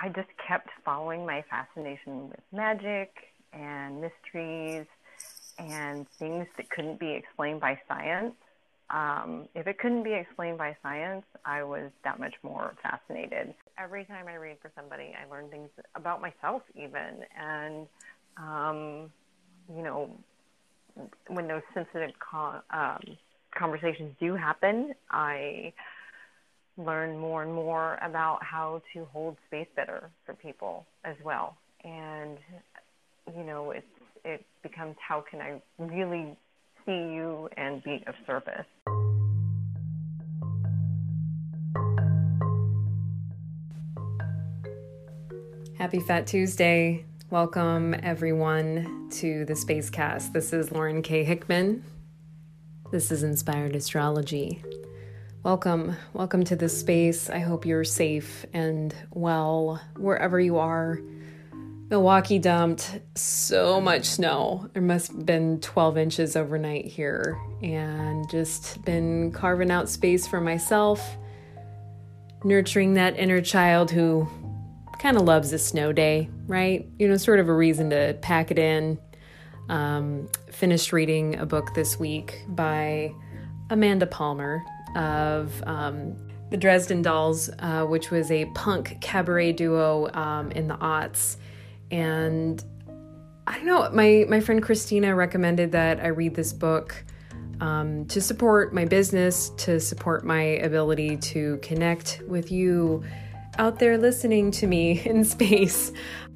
I just kept following my fascination with magic and mysteries and things that couldn't be explained by science. Um, if it couldn't be explained by science, I was that much more fascinated. Every time I read for somebody, I learn things about myself, even. And, um, you know, when those sensitive con- um, conversations do happen, I learn more and more about how to hold space better for people as well. And, you know, it's, it becomes how can I really see you and be of service. Happy Fat Tuesday. Welcome, everyone, to the Spacecast. This is Lauren K. Hickman. This is Inspired Astrology. Welcome, welcome to this space. I hope you're safe and well wherever you are. Milwaukee dumped so much snow. There must have been 12 inches overnight here, and just been carving out space for myself, nurturing that inner child who kind of loves a snow day, right? You know, sort of a reason to pack it in. Um, finished reading a book this week by Amanda Palmer of um, the Dresden Dolls, uh, which was a punk cabaret duo um, in the aughts. And I don't know, my, my friend Christina recommended that I read this book um, to support my business, to support my ability to connect with you out there listening to me in space.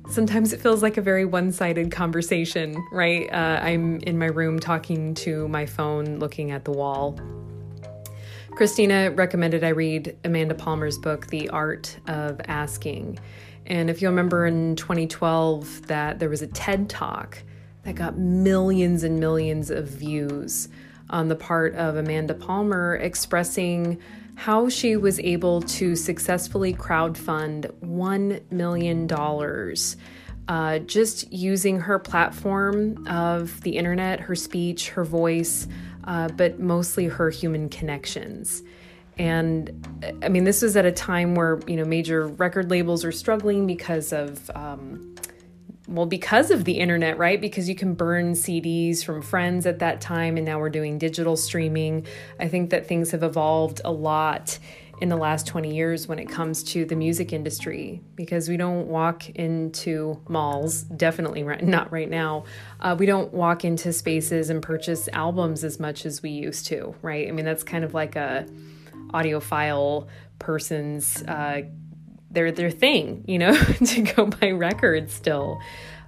Sometimes it feels like a very one sided conversation, right? Uh, I'm in my room talking to my phone, looking at the wall. Christina recommended I read Amanda Palmer's book, The Art of Asking. And if you remember in 2012 that there was a TED Talk that got millions and millions of views on the part of Amanda Palmer expressing how she was able to successfully crowdfund $1 million. Uh, just using her platform of the internet, her speech, her voice, uh, but mostly her human connections. And I mean, this was at a time where, you know, major record labels are struggling because of um, well, because of the internet, right? Because you can burn CDs from friends at that time, and now we're doing digital streaming. I think that things have evolved a lot in the last 20 years when it comes to the music industry because we don't walk into malls, definitely not right now. Uh, we don't walk into spaces and purchase albums as much as we used to, right? I mean, that's kind of like a audiophile person's uh, their their thing, you know, to go buy records still.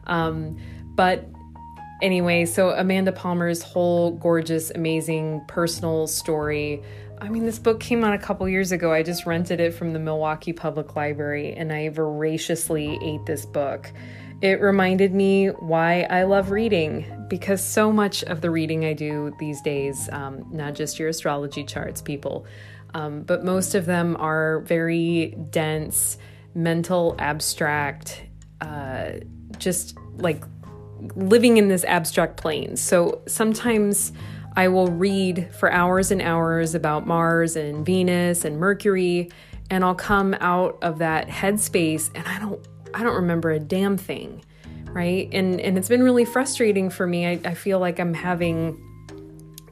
Um, but anyway, so Amanda Palmer's whole gorgeous, amazing personal story. I mean, this book came out a couple years ago. I just rented it from the Milwaukee Public Library and I voraciously ate this book. It reminded me why I love reading because so much of the reading I do these days, um, not just your astrology charts, people, um, but most of them are very dense, mental, abstract, uh, just like living in this abstract plane. So sometimes I will read for hours and hours about Mars and Venus and Mercury, and I'll come out of that headspace and I don't I don't remember a damn thing, right? And and it's been really frustrating for me. I, I feel like I'm having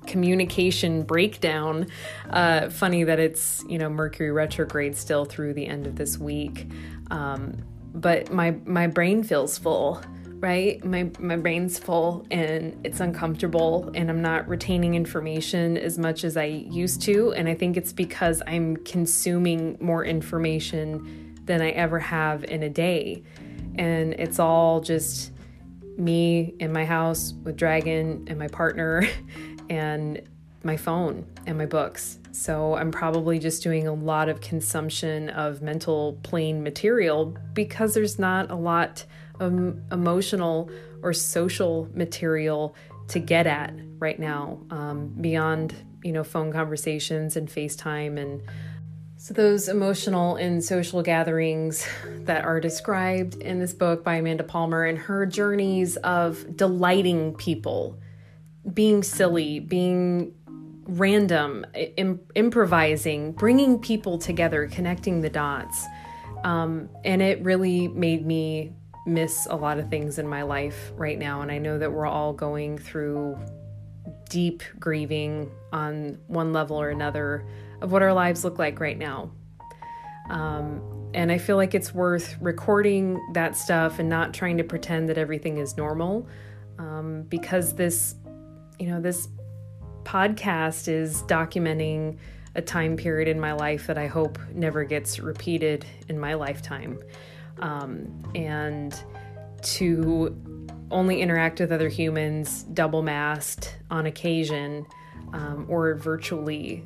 communication breakdown. Uh, funny that it's you know Mercury retrograde still through the end of this week, um, but my my brain feels full. Right, my my brain's full and it's uncomfortable, and I'm not retaining information as much as I used to. And I think it's because I'm consuming more information than I ever have in a day, and it's all just me in my house with Dragon and my partner and my phone and my books. So I'm probably just doing a lot of consumption of mental plane material because there's not a lot of emotional or social material to get at right now um, beyond you know phone conversations and FaceTime and so those emotional and social gatherings that are described in this book by Amanda Palmer and her journeys of delighting people being silly, being random, Im- improvising, bringing people together, connecting the dots. Um, and it really made me miss a lot of things in my life right now. And I know that we're all going through deep grieving on one level or another of what our lives look like right now. Um, and I feel like it's worth recording that stuff and not trying to pretend that everything is normal um, because this, you know, this podcast is documenting a time period in my life that I hope never gets repeated in my lifetime. Um, and to only interact with other humans double masked on occasion um, or virtually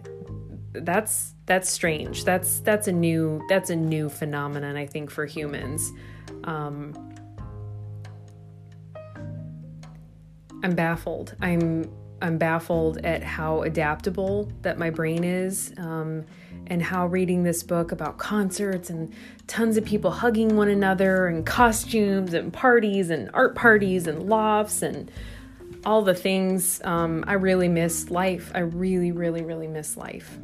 that's that's strange. That's that's a new that's a new phenomenon i think for humans. Um, i'm baffled. I'm i'm baffled at how adaptable that my brain is. Um, and how reading this book about concerts and tons of people hugging one another and costumes and parties and art parties and lofts and all the things um, i really miss life. I really really really miss life.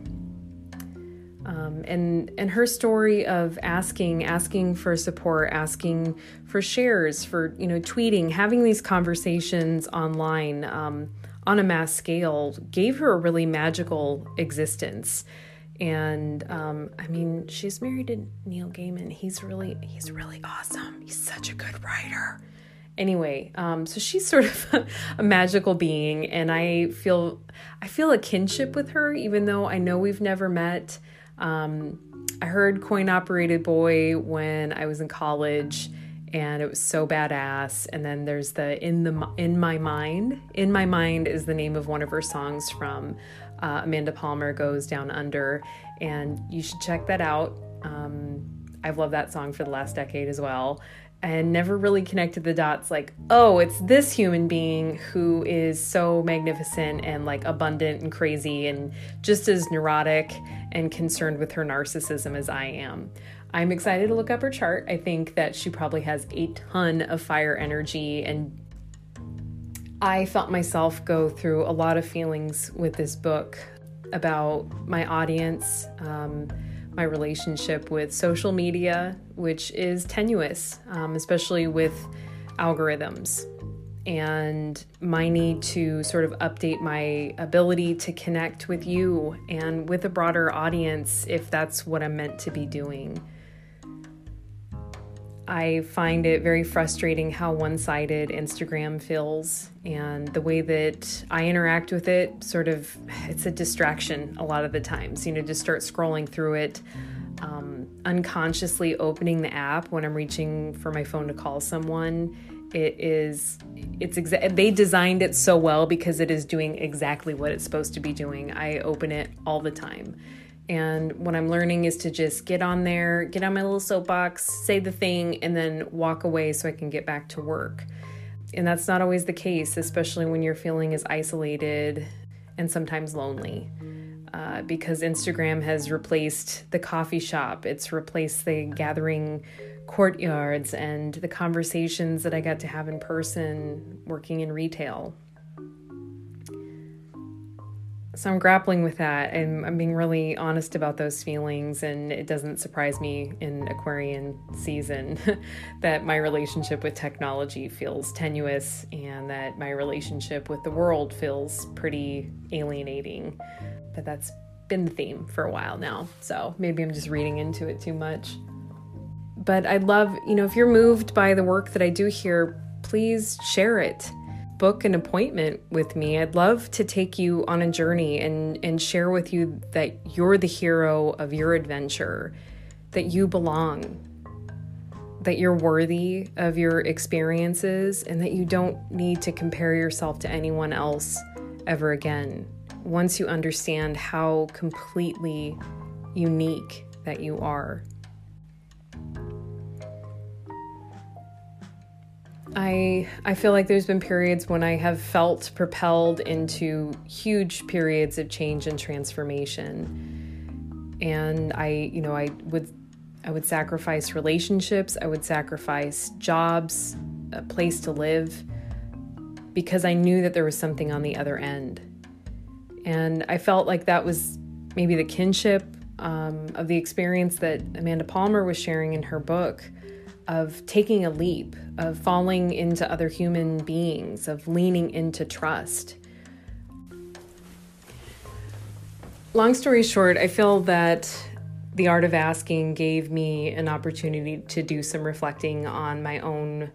Um, and and her story of asking asking for support asking for shares for you know tweeting having these conversations online um, on a mass scale gave her a really magical existence and um, I mean she's married to Neil Gaiman. He's really he's really awesome. He's such a good writer. Anyway um, so she's sort of a magical being and I feel I feel a kinship with her even though I know we've never met. Um, I heard Coin Operated Boy when I was in college and it was so badass. And then there's the in the in my mind. In my mind is the name of one of her songs from uh, amanda palmer goes down under and you should check that out um, i've loved that song for the last decade as well and never really connected the dots like, oh, it's this human being who is so magnificent and like abundant and crazy and just as neurotic and concerned with her narcissism as I am. I'm excited to look up her chart. I think that she probably has a ton of fire energy and I felt myself go through a lot of feelings with this book about my audience. Um, my relationship with social media, which is tenuous, um, especially with algorithms, and my need to sort of update my ability to connect with you and with a broader audience if that's what I'm meant to be doing. I find it very frustrating how one sided Instagram feels and the way that I interact with it. Sort of, it's a distraction a lot of the times, you know, just start scrolling through it, um, unconsciously opening the app when I'm reaching for my phone to call someone. It is, it's exa- they designed it so well because it is doing exactly what it's supposed to be doing. I open it all the time and what I'm learning is to just get on there, get on my little soapbox, say the thing, and then walk away so I can get back to work. And that's not always the case, especially when you're feeling as isolated and sometimes lonely. Uh, because Instagram has replaced the coffee shop, it's replaced the gathering courtyards and the conversations that I got to have in person working in retail so I'm grappling with that and I'm being really honest about those feelings. And it doesn't surprise me in Aquarian season that my relationship with technology feels tenuous and that my relationship with the world feels pretty alienating. But that's been the theme for a while now. So maybe I'm just reading into it too much. But I'd love, you know, if you're moved by the work that I do here, please share it book an appointment with me. I'd love to take you on a journey and, and share with you that you're the hero of your adventure, that you belong, that you're worthy of your experiences, and that you don't need to compare yourself to anyone else ever again. Once you understand how completely unique that you are. I I feel like there's been periods when I have felt propelled into huge periods of change and transformation. And I, you know, I would I would sacrifice relationships, I would sacrifice jobs, a place to live because I knew that there was something on the other end. And I felt like that was maybe the kinship um, of the experience that Amanda Palmer was sharing in her book of taking a leap, of falling into other human beings, of leaning into trust. Long story short, I feel that the art of asking gave me an opportunity to do some reflecting on my own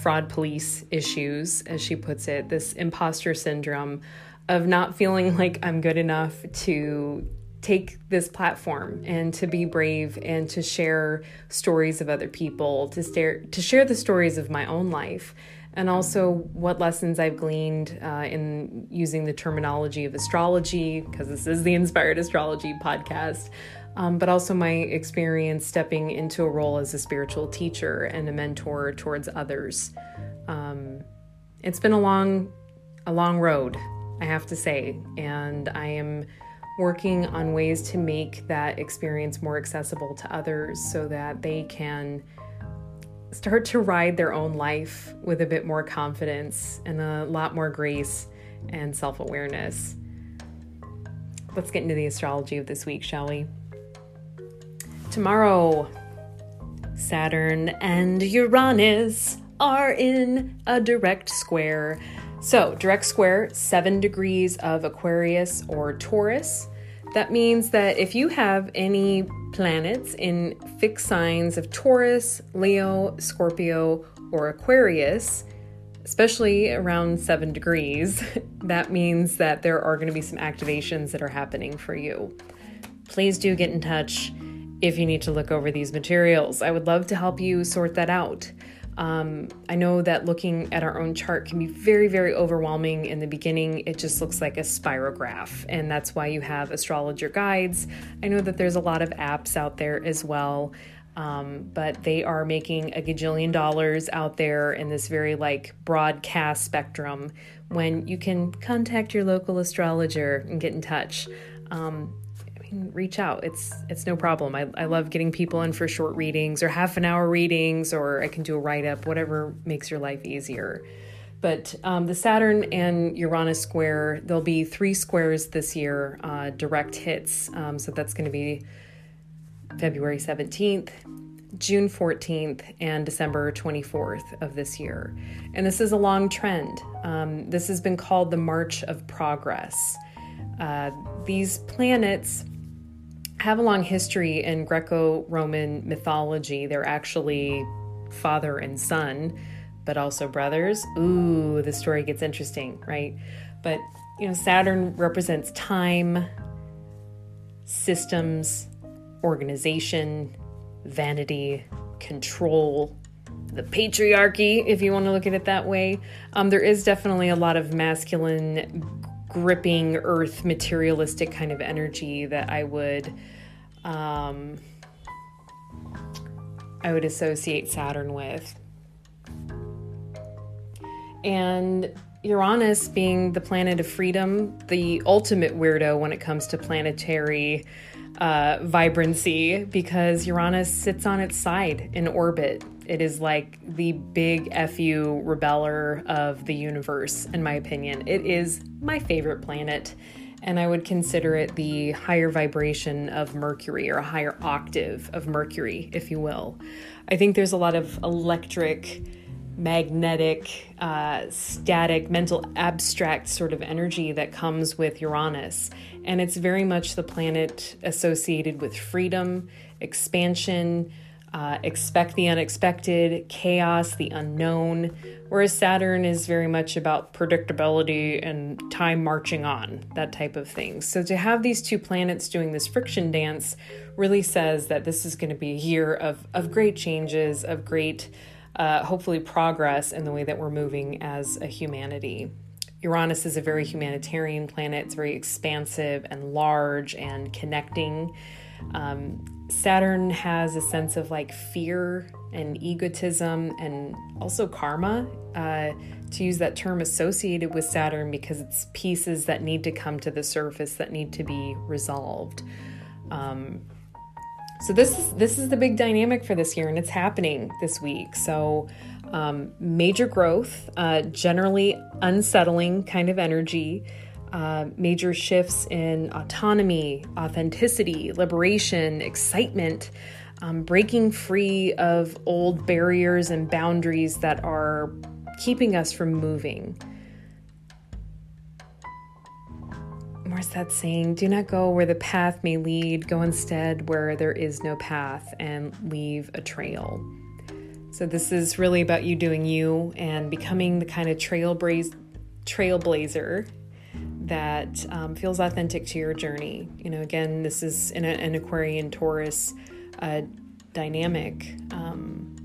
fraud police issues, as she puts it, this imposter syndrome of not feeling like I'm good enough to take this platform and to be brave and to share stories of other people, to stare, to share the stories of my own life, and also what lessons I've gleaned uh, in using the terminology of astrology, because this is the Inspired Astrology podcast. Um, but also my experience stepping into a role as a spiritual teacher and a mentor towards others. Um, it's been a long, a long road, I have to say, and I am working on ways to make that experience more accessible to others so that they can start to ride their own life with a bit more confidence and a lot more grace and self awareness. Let's get into the astrology of this week, shall we? Tomorrow, Saturn and Uranus are in a direct square. So, direct square, seven degrees of Aquarius or Taurus. That means that if you have any planets in fixed signs of Taurus, Leo, Scorpio, or Aquarius, especially around seven degrees, that means that there are going to be some activations that are happening for you. Please do get in touch if you need to look over these materials. I would love to help you sort that out. Um, I know that looking at our own chart can be very, very overwhelming in the beginning. It just looks like a spirograph, and that's why you have astrologer guides. I know that there's a lot of apps out there as well. Um, but they are making a gajillion dollars out there in this very like broadcast spectrum when you can contact your local astrologer and get in touch. Um, reach out. It's it's no problem. I, I love getting people in for short readings or half an hour readings, or I can do a write up, whatever makes your life easier. But um, the Saturn and Uranus square, there'll be three squares this year, uh, direct hits. Um, so that's going to be February 17th, June 14th, and December 24th of this year. And this is a long trend. Um, this has been called the March of Progress. Uh, these planets have a long history in Greco Roman mythology. They're actually father and son, but also brothers. Ooh, the story gets interesting, right? But, you know, Saturn represents time, systems, organization, vanity, control, the patriarchy, if you want to look at it that way. Um, there is definitely a lot of masculine gripping earth materialistic kind of energy that I would um, I would associate Saturn with. And Uranus being the planet of freedom, the ultimate weirdo when it comes to planetary uh, vibrancy, because Uranus sits on its side in orbit it is like the big FU rebeller of the universe, in my opinion. It is my favorite planet, and I would consider it the higher vibration of Mercury or a higher octave of Mercury, if you will. I think there's a lot of electric, magnetic, uh, static, mental, abstract sort of energy that comes with Uranus. And it's very much the planet associated with freedom, expansion, uh, expect the unexpected, chaos, the unknown, whereas Saturn is very much about predictability and time marching on, that type of thing. So to have these two planets doing this friction dance really says that this is going to be a year of, of great changes, of great, uh, hopefully, progress in the way that we're moving as a humanity. Uranus is a very humanitarian planet, it's very expansive and large and connecting. Um, Saturn has a sense of like fear and egotism and also karma. Uh, to use that term associated with Saturn because it's pieces that need to come to the surface that need to be resolved. Um, so this is this is the big dynamic for this year, and it's happening this week. So um, major growth, uh, generally unsettling kind of energy. Uh, major shifts in autonomy, authenticity, liberation, excitement, um, breaking free of old barriers and boundaries that are keeping us from moving. Where's that saying? Do not go where the path may lead, go instead where there is no path and leave a trail. So, this is really about you doing you and becoming the kind of trailblazer, trailblazer that um, feels authentic to your journey. You know, again, this is in a, an Aquarian Taurus uh, dynamic. Um,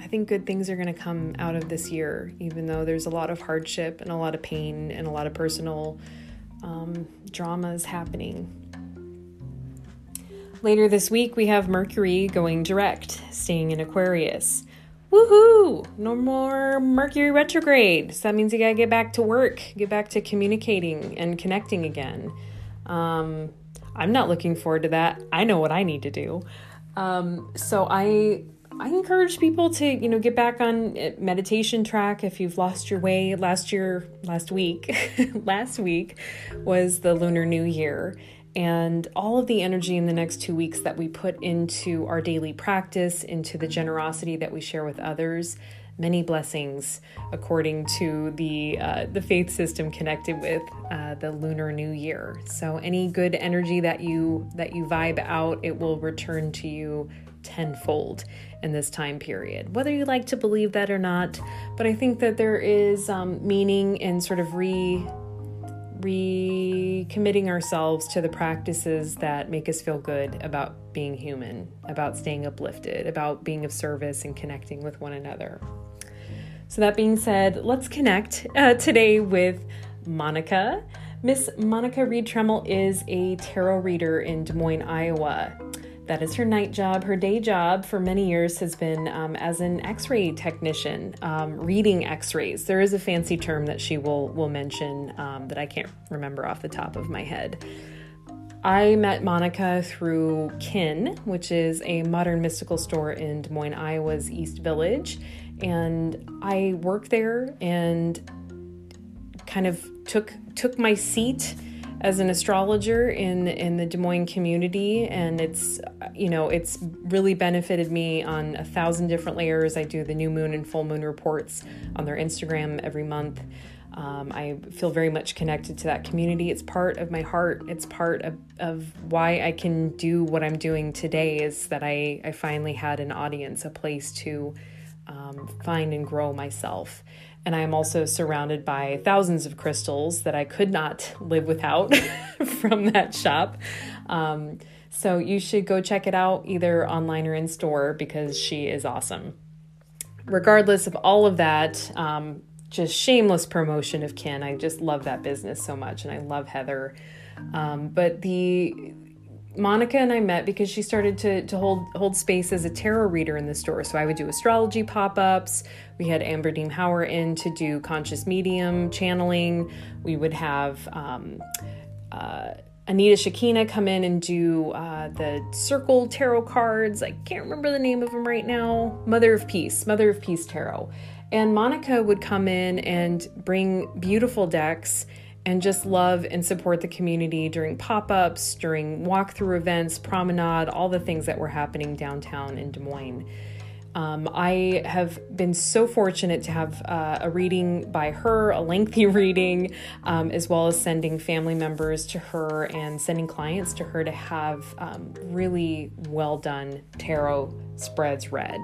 I think good things are going to come out of this year, even though there's a lot of hardship and a lot of pain and a lot of personal um, dramas happening. Later this week, we have Mercury going direct, staying in Aquarius. Woohoo! No more Mercury retrograde. So that means you gotta get back to work, get back to communicating and connecting again. Um, I'm not looking forward to that. I know what I need to do. Um, so I I encourage people to you know get back on uh, meditation track if you've lost your way. Last year, last week, last week was the Lunar New Year, and all of the energy in the next two weeks that we put into our daily practice, into the generosity that we share with others. Many blessings, according to the uh, the faith system connected with uh, the Lunar New Year. So any good energy that you that you vibe out, it will return to you tenfold in this time period. Whether you like to believe that or not, but I think that there is um, meaning in sort of re recommitting ourselves to the practices that make us feel good about being human, about staying uplifted, about being of service and connecting with one another. So, that being said, let's connect uh, today with Monica. Miss Monica Reed Tremmel is a tarot reader in Des Moines, Iowa. That is her night job. Her day job for many years has been um, as an X-ray technician, um, reading X-rays. There is a fancy term that she will will mention um, that I can't remember off the top of my head. I met Monica through Kin, which is a modern mystical store in Des Moines, Iowa's East Village, and I worked there and kind of took took my seat as an astrologer in in the Des Moines community, and it's you know it's really benefited me on a thousand different layers. I do the new moon and full moon reports on their Instagram every month. Um, I feel very much connected to that community. It's part of my heart. It's part of, of why I can do what I'm doing today. Is that I I finally had an audience, a place to um, find and grow myself. And I am also surrounded by thousands of crystals that I could not live without from that shop. Um, so you should go check it out either online or in store because she is awesome. Regardless of all of that, um, just shameless promotion of Kin. I just love that business so much, and I love Heather. Um, but the Monica and I met because she started to, to hold hold space as a tarot reader in the store. So I would do astrology pop ups. We had Amber Deem Hauer in to do conscious medium channeling. We would have um, uh, Anita Shakina come in and do uh, the circle tarot cards. I can't remember the name of them right now. Mother of Peace, Mother of Peace Tarot. And Monica would come in and bring beautiful decks and just love and support the community during pop ups, during walkthrough events, promenade, all the things that were happening downtown in Des Moines. Um, I have been so fortunate to have uh, a reading by her, a lengthy reading, um, as well as sending family members to her and sending clients to her to have um, really well done tarot spreads read.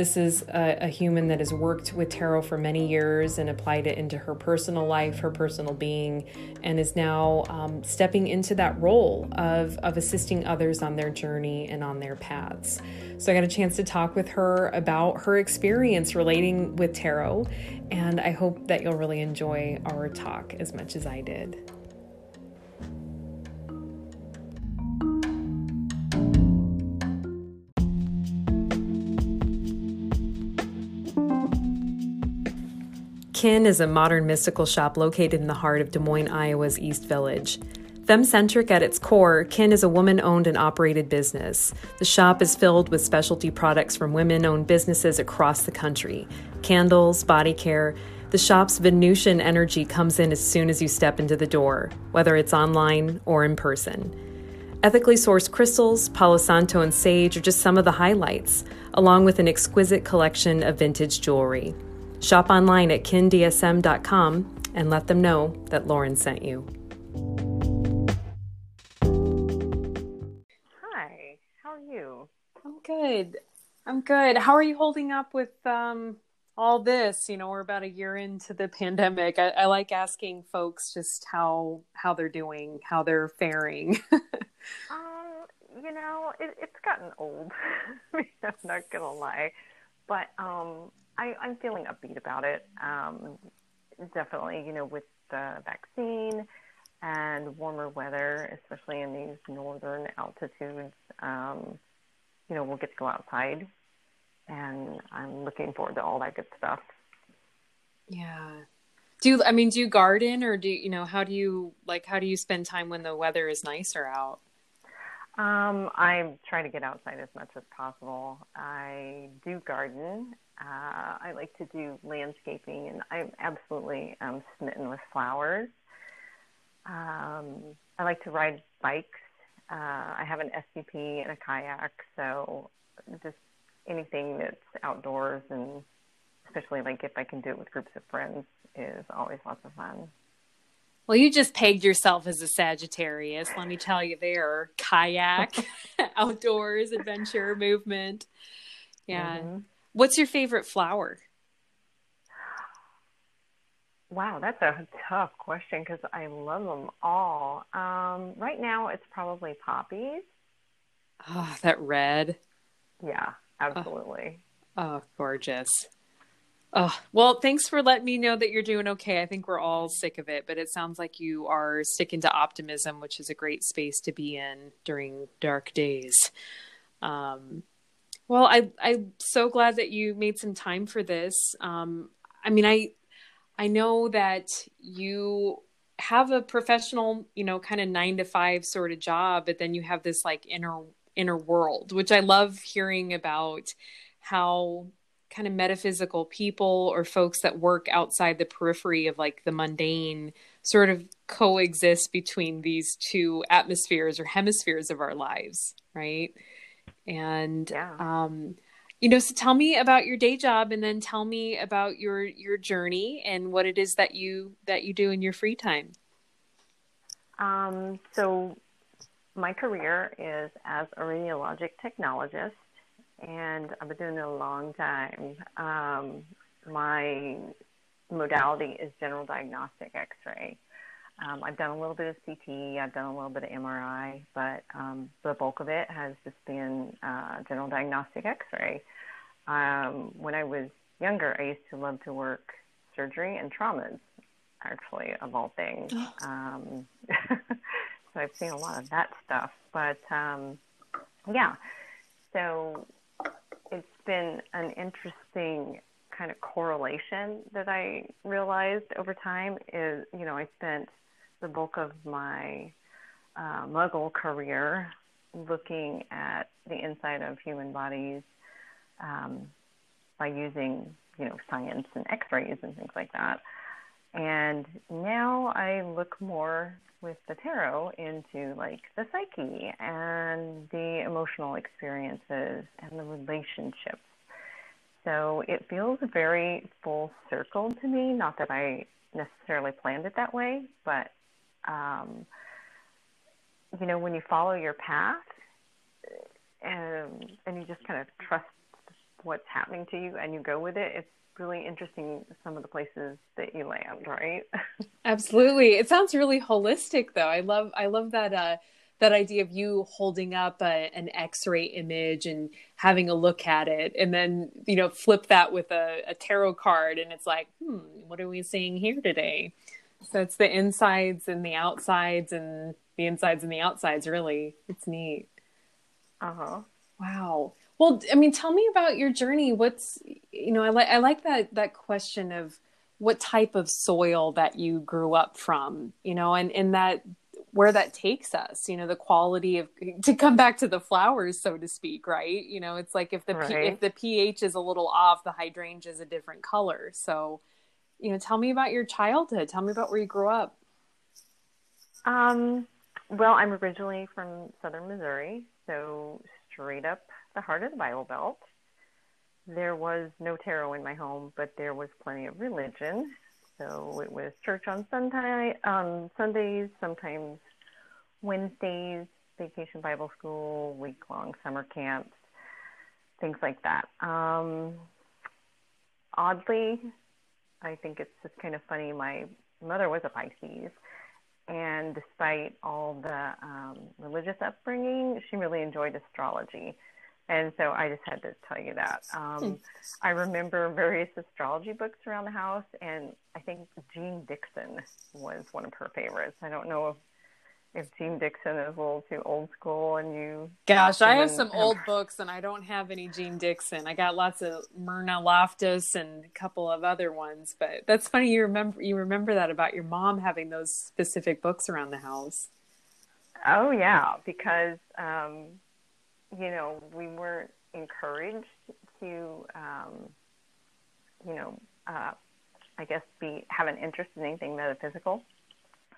This is a, a, human that has worked with tarot for many years and applied it into her personal life, her personal being, and is now um, stepping into that role of, of assisting others on their journey and on their paths. So I got a chance to talk with her about her experience relating with tarot, and I hope that you'll really enjoy our talk as much as I did. Kin is a modern mystical shop located in the heart of Des Moines, Iowa's East Village. Femcentric at its core, Kin is a woman owned and operated business. The shop is filled with specialty products from women owned businesses across the country candles, body care, The shop's Venusian energy comes in as soon as you step into the door, whether it's online or in person. Ethically sourced crystals, Palo Santo, and sage are just some of the highlights, along with an exquisite collection of vintage jewelry. Shop online at kindsm.com and let them know that Lauren sent you. Hi, how are you? I'm good. I'm good. How are you holding up with um, all this? You know, we're about a year into the pandemic. I, I like asking folks just how how they're doing, how they're faring. um, you know, it, it's gotten old. I'm not gonna lie, but um, I, I'm feeling upbeat about it. Um, definitely, you know, with the vaccine and warmer weather, especially in these northern altitudes, um, you know, we'll get to go outside. And I'm looking forward to all that good stuff. Yeah. Do you, I mean, do you garden or do you, you know, how do you, like, how do you spend time when the weather is nicer out? Um, I try to get outside as much as possible. I do garden. Uh, I like to do landscaping, and I'm absolutely um, smitten with flowers. Um, I like to ride bikes. Uh, I have an SUP and a kayak, so just anything that's outdoors, and especially like if I can do it with groups of friends, is always lots of fun. Well, you just pegged yourself as a Sagittarius. Let me tell you there. Kayak, outdoors, adventure, movement. Yeah. Mm-hmm. What's your favorite flower? Wow, that's a tough question because I love them all. Um, right now, it's probably poppies. Oh, that red. Yeah, absolutely. Oh, oh gorgeous. Oh, well, thanks for letting me know that you're doing okay. I think we're all sick of it, but it sounds like you are sticking to optimism, which is a great space to be in during dark days. Um, well, I, I'm so glad that you made some time for this. Um, I mean, I, I know that you have a professional, you know, kind of nine to five sort of job, but then you have this like inner inner world, which I love hearing about how kind of metaphysical people or folks that work outside the periphery of like the mundane sort of coexist between these two atmospheres or hemispheres of our lives right and yeah. um you know so tell me about your day job and then tell me about your your journey and what it is that you that you do in your free time um so my career is as a radiologic technologist and I've been doing it a long time. Um, my modality is general diagnostic X-ray. Um, I've done a little bit of CT, I've done a little bit of MRI, but um, the bulk of it has just been uh, general diagnostic X-ray. Um, when I was younger, I used to love to work surgery and traumas, actually, of all things. Um, so I've seen a lot of that stuff. But um, yeah, so it's been an interesting kind of correlation that I realized over time is, you know, I spent the bulk of my uh, muggle career looking at the inside of human bodies um, by using, you know, science and x-rays and things like that. And now I look more with the tarot into like the psyche and the emotional experiences and the relationships. So it feels very full circle to me. Not that I necessarily planned it that way, but um, you know, when you follow your path and and you just kind of trust what's happening to you and you go with it, it's really interesting some of the places that you land, right? Absolutely. It sounds really holistic though. I love I love that uh that idea of you holding up a, an x-ray image and having a look at it and then you know flip that with a, a tarot card and it's like hmm what are we seeing here today so it's the insides and the outsides and the insides and the outsides really it's neat uh-huh wow well, I mean, tell me about your journey. What's you know, I like I like that that question of what type of soil that you grew up from, you know, and and that where that takes us, you know, the quality of to come back to the flowers, so to speak, right? You know, it's like if the right. P, if the pH is a little off, the hydrangea is a different color. So, you know, tell me about your childhood. Tell me about where you grew up. Um, well, I'm originally from southern Missouri, so straight up the heart of the Bible Belt. There was no tarot in my home, but there was plenty of religion. So it was church on Sunday, on Sundays, sometimes Wednesdays, vacation Bible school, week long summer camps, things like that. Um, oddly, I think it's just kind of funny. My mother was a Pisces, and despite all the um, religious upbringing, she really enjoyed astrology. And so I just had to tell you that. Um. I remember various astrology books around the house, and I think Jeane Dixon was one of her favorites. I don't know if if Jeane Dixon is a little too old school and you Gosh, I have some old books and I don't have any Jeane Dixon. I got lots of Myrna Lofthus and a couple of other ones, but that's funny you remember you remember that about your mom having those specific books around the house. Oh yeah, because um you know, we weren't encouraged to um you know, uh I guess be have an interest in anything metaphysical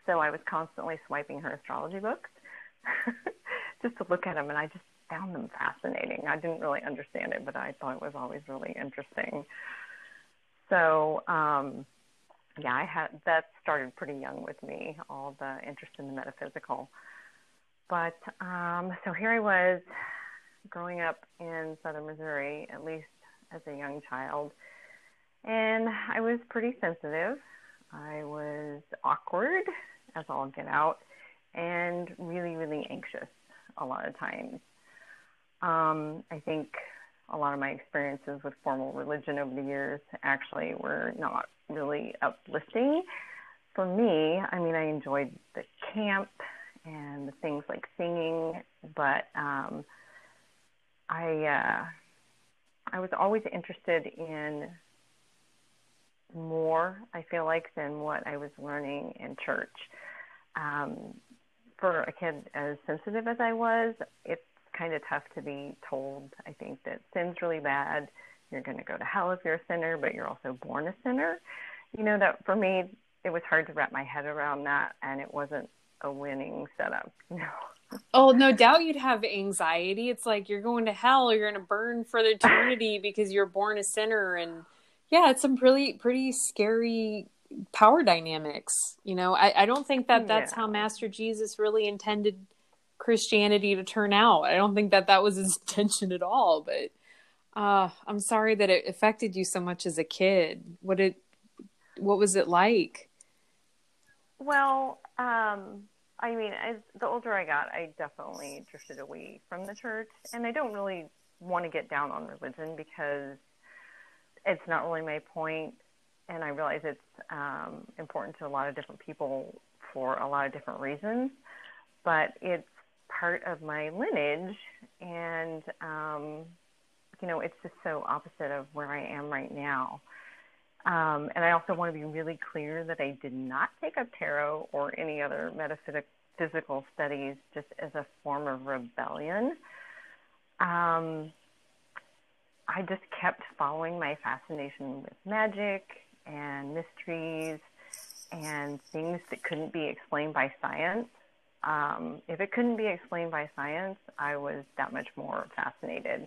so I was constantly swiping her astrology books just to look at them, and I just found them fascinating. I didn't really understand it, but I thought it was always really interesting. So, um, yeah, I had that started pretty young with me, all the interest in the metaphysical. But um, so here I was growing up in southern Missouri, at least as a young child, and I was pretty sensitive. I was awkward as all get out and really, really anxious a lot of times. Um, I think a lot of my experiences with formal religion over the years actually were not really uplifting for me. I mean, I enjoyed the camp and the things like singing, but um, I uh, I was always interested in more. I feel like than what I was learning in church um, for a kid as sensitive as I was, it's kind of tough to be told, I think, that sin's really bad. You're going to go to hell if you're a sinner, but you're also born a sinner. You know, that for me, it was hard to wrap my head around that, and it wasn't a winning setup, know. Oh, no doubt you'd have anxiety. It's like you're going to hell, you're going to burn for the eternity because you're born a sinner. And yeah, it's some really pretty scary power dynamics. You know, I, I don't think that that's yeah. how Master Jesus really intended Christianity to turn out. I don't think that that was his intention at all. But uh, I'm sorry that it affected you so much as a kid. What it, what was it like? Well, um, I mean, as the older I got, I definitely drifted away from the church, and I don't really want to get down on religion because it's not really my point and I realize it's um, important to a lot of different people for a lot of different reasons, but it's part of my lineage, and um, you know, it's just so opposite of where I am right now. Um, and I also want to be really clear that I did not take up tarot or any other metaphysical studies just as a form of rebellion. Um, I just kept following my fascination with magic and mysteries and things that couldn't be explained by science. Um, if it couldn't be explained by science, I was that much more fascinated.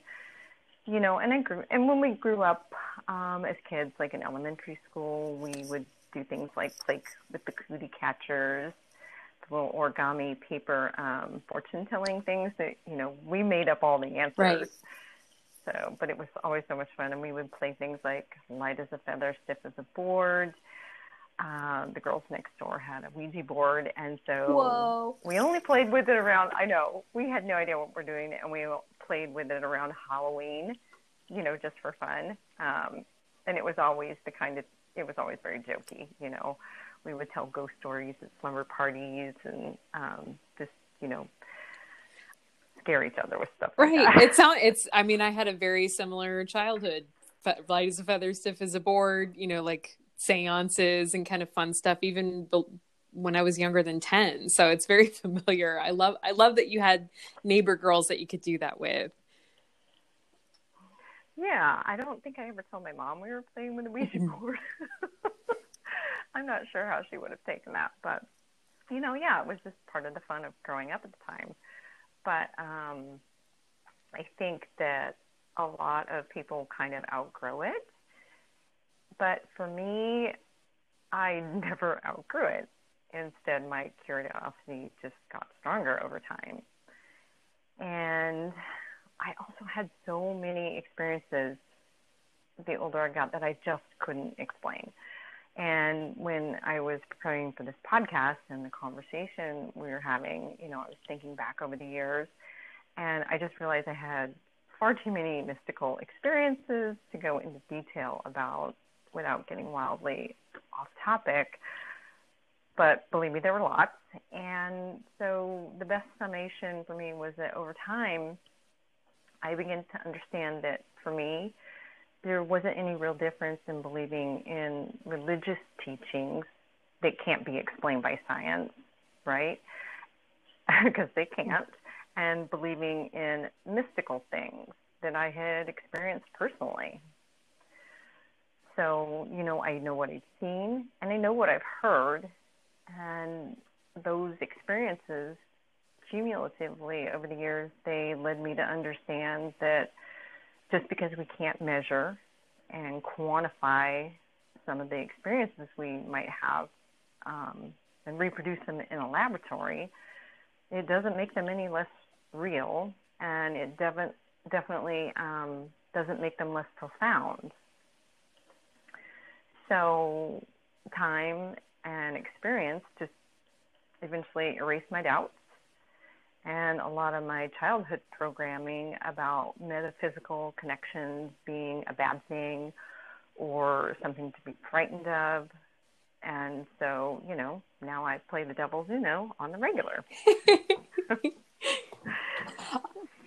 You know, and I grew, and when we grew up um, as kids, like in elementary school, we would do things like play with the cootie catchers, the little origami paper um, fortune telling things that you know we made up all the answers. Right. So, but it was always so much fun, and we would play things like light as a feather, stiff as a board. Uh, the girls next door had a Ouija board, and so Whoa. we only played with it around. I know we had no idea what we're doing, and we played with it around Halloween, you know, just for fun. Um, and it was always the kind of it was always very jokey, you know. We would tell ghost stories at slumber parties, and um, just you know scare each other with stuff. Like right. it sounds. It's. I mean, I had a very similar childhood. Light as a feather, stiff as a board. You know, like seances and kind of fun stuff. Even when I was younger than ten, so it's very familiar. I love. I love that you had neighbor girls that you could do that with. Yeah, I don't think I ever told my mom we were playing with a Ouija mm-hmm. board. I'm not sure how she would have taken that, but you know, yeah, it was just part of the fun of growing up at the time. But um, I think that a lot of people kind of outgrow it. But for me, I never outgrew it. Instead, my curiosity just got stronger over time. And I also had so many experiences the older I got that I just couldn't explain. And when I was preparing for this podcast and the conversation we were having, you know, I was thinking back over the years and I just realized I had far too many mystical experiences to go into detail about without getting wildly off topic. But believe me, there were lots. And so the best summation for me was that over time, I began to understand that for me, there wasn't any real difference in believing in religious teachings that can't be explained by science, right? because they can't, and believing in mystical things that I had experienced personally. So, you know, I know what I've seen and I know what I've heard, and those experiences cumulatively over the years, they led me to understand that just because we can't measure and quantify some of the experiences we might have um, and reproduce them in a laboratory, it doesn't make them any less real, and it dev- definitely um, doesn't make them less profound. So, time and experience just eventually erased my doubts and a lot of my childhood programming about metaphysical connections being a bad thing or something to be frightened of. And so, you know, now I play the devil's Uno on the regular.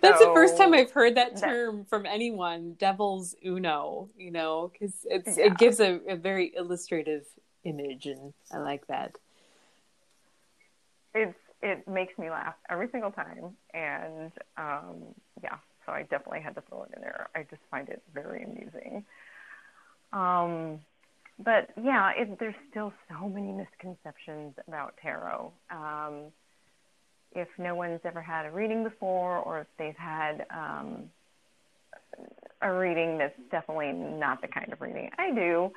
That's so, the first time I've heard that term that, from anyone, devil's Uno, you know, because yeah. it gives a, a very illustrative image, and I like that. It's it makes me laugh every single time. And um, yeah, so I definitely had to throw it in there. I just find it very amusing. Um, but yeah, it, there's still so many misconceptions about tarot. Um, if no one's ever had a reading before, or if they've had um, a reading that's definitely not the kind of reading I do,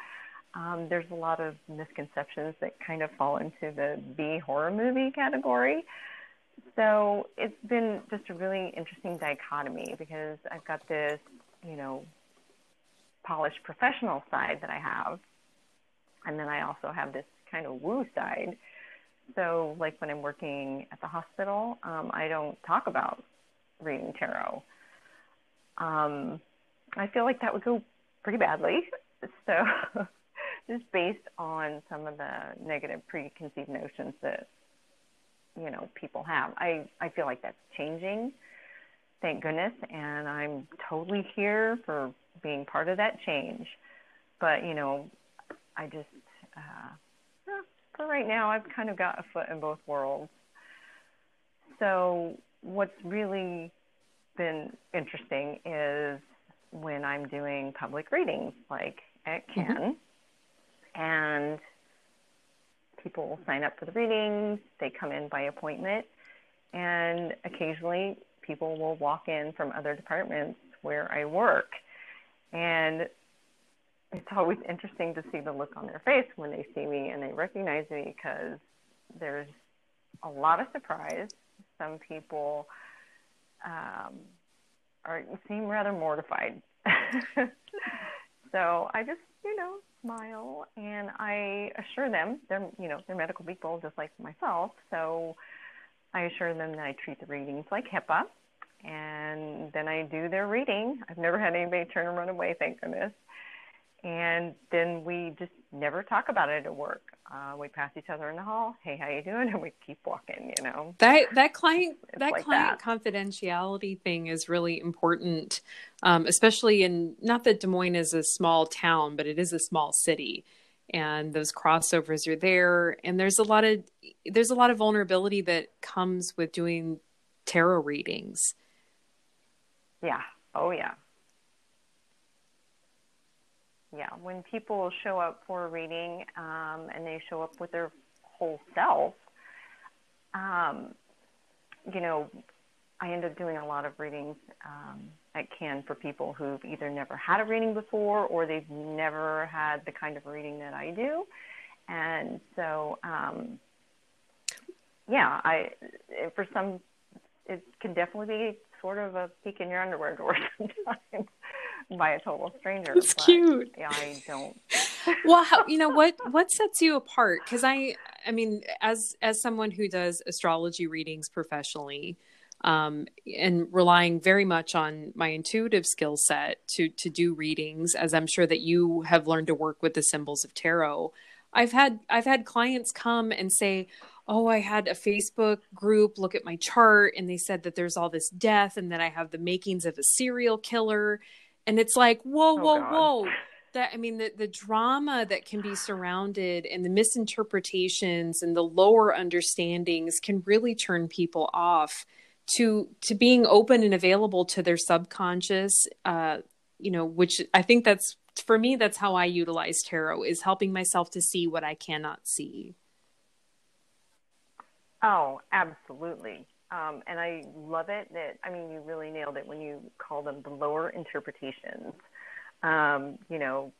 um, there's a lot of misconceptions that kind of fall into the B horror movie category. So it's been just a really interesting dichotomy because I've got this, you know, polished professional side that I have, and then I also have this kind of woo side. So, like when I'm working at the hospital, um, I don't talk about reading tarot. Um, I feel like that would go pretty badly. So, just based on some of the negative preconceived notions that you know people have. I I feel like that's changing. Thank goodness, and I'm totally here for being part of that change. But you know, I just uh, for right now, I've kind of got a foot in both worlds. So what's really been interesting is when I'm doing public readings, like at. Can. Mm-hmm and people will sign up for the readings. They come in by appointment, and occasionally people will walk in from other departments where I work, and it's always interesting to see the look on their face when they see me and they recognize me because there's a lot of surprise. Some people um, are seem rather mortified. so I just, you know, smile and I assure them they're you know they're medical people just like myself so I assure them that I treat the readings like HIPAA and then I do their reading. I've never had anybody turn and run away thank goodness and then we just never talk about it at work. Uh, we pass each other in the hall hey how you doing? And we keep walking you know? That that client it's that like client that. confidentiality thing is really important um, especially in not that des moines is a small town but it is a small city and those crossovers are there and there's a lot of there's a lot of vulnerability that comes with doing tarot readings. Yeah. Oh yeah yeah. When people show up for a reading um, and they show up with their whole self, um, you know, I end up doing a lot of readings um, at CAN for people who've either never had a reading before or they've never had the kind of reading that I do. And so, um, yeah, I for some, it can definitely be sort of a peek in your underwear drawer sometimes by a total stranger. It's cute. Yeah, I don't. well, how, you know what what sets you apart? Because I, I mean, as as someone who does astrology readings professionally, um, and relying very much on my intuitive skill set to to do readings, as I'm sure that you have learned to work with the symbols of tarot. I've had I've had clients come and say, "Oh, I had a Facebook group look at my chart, and they said that there's all this death, and that I have the makings of a serial killer." And it's like, whoa, whoa, oh, whoa! That I mean, the the drama that can be surrounded, and the misinterpretations, and the lower understandings can really turn people off to to being open and available to their subconscious uh you know which i think that's for me that's how i utilize tarot is helping myself to see what i cannot see. Oh absolutely um, and i love it that i mean you really nailed it when you call them the lower interpretations. Um, you know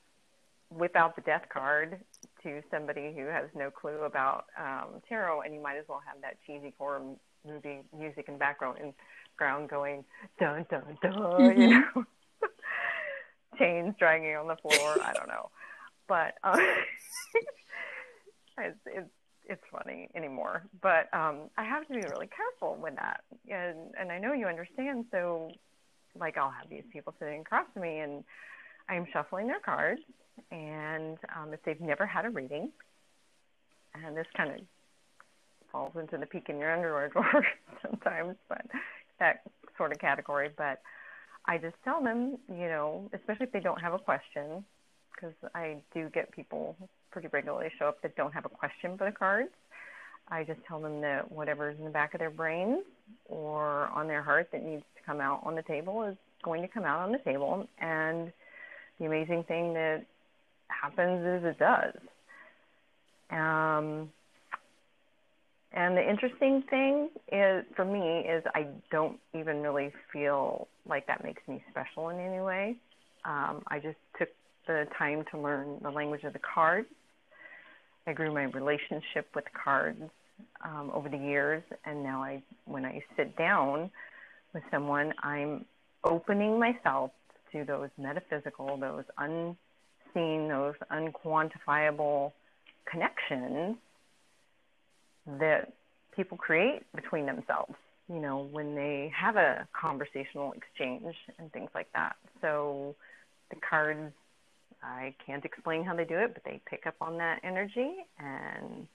without the death card to somebody who has no clue about um, tarot and you might as well have that cheesy horror movie music in background and ground going dun dun dun mm-hmm. you know? Chains dragging on the floor i don't know. But um, it's, it's it's funny anymore but um i have to be really careful with that and and i know you understand so like i'll have these people sitting across from me and i'm shuffling their cards and um if they've never had a reading and this kind of falls into the peek in your underwear drawer sometimes, but that sort of category. But I just tell them, you know, especially if they don't have a question, because I do get people pretty regularly show up that don't have a question for the cards. I just tell them that whatever's in the back of their brains or on their heart that needs to come out on the table is going to come out on the table. And the amazing thing that happens is it does. Um, and the interesting thing is for me is I don't even really feel like that makes me special in any way. Um, I just took the time to learn the language of the cards. I grew my relationship with cards um, over the years, and now I, when I sit down with someone, I'm opening myself to those metaphysical, those unseen, those unquantifiable connections that people create between themselves, you know, when they have a conversational exchange and things like that. So the cards, I can't explain how they do it, but they pick up on that energy and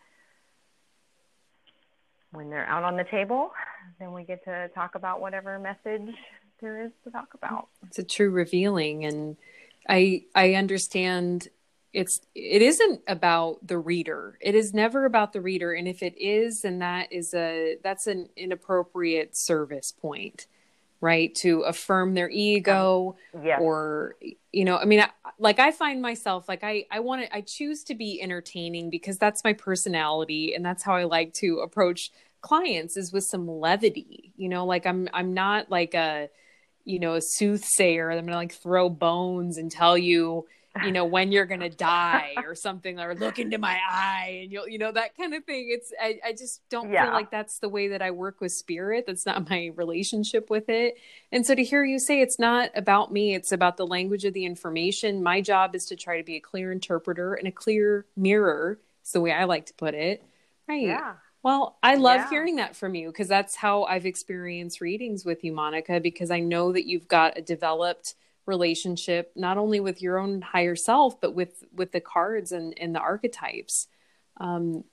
when they're out on the table, then we get to talk about whatever message there is to talk about. It's a true revealing and I I understand it's it isn't about the reader it is never about the reader and if it is then that is a that's an inappropriate service point right to affirm their ego um, yes. or you know i mean I, like i find myself like i i want to i choose to be entertaining because that's my personality and that's how i like to approach clients is with some levity you know like i'm i'm not like a you know a soothsayer i'm gonna like throw bones and tell you you know when you're gonna die or something or look into my eye and you'll you know that kind of thing. It's i, I just don't yeah. feel like that's the way that i work with spirit. That's not my relationship with it. And so to hear you say it's not about me it's about the language of the information. My job is to try to be a clear interpreter and a clear mirror it's the way i like to put it. Right. Yeah. Well, I love yeah. hearing that from you because that's how I've experienced readings with you, Monica, because I know that you've got a developed relationship not only with your own higher self but with with the cards and and the archetypes. Um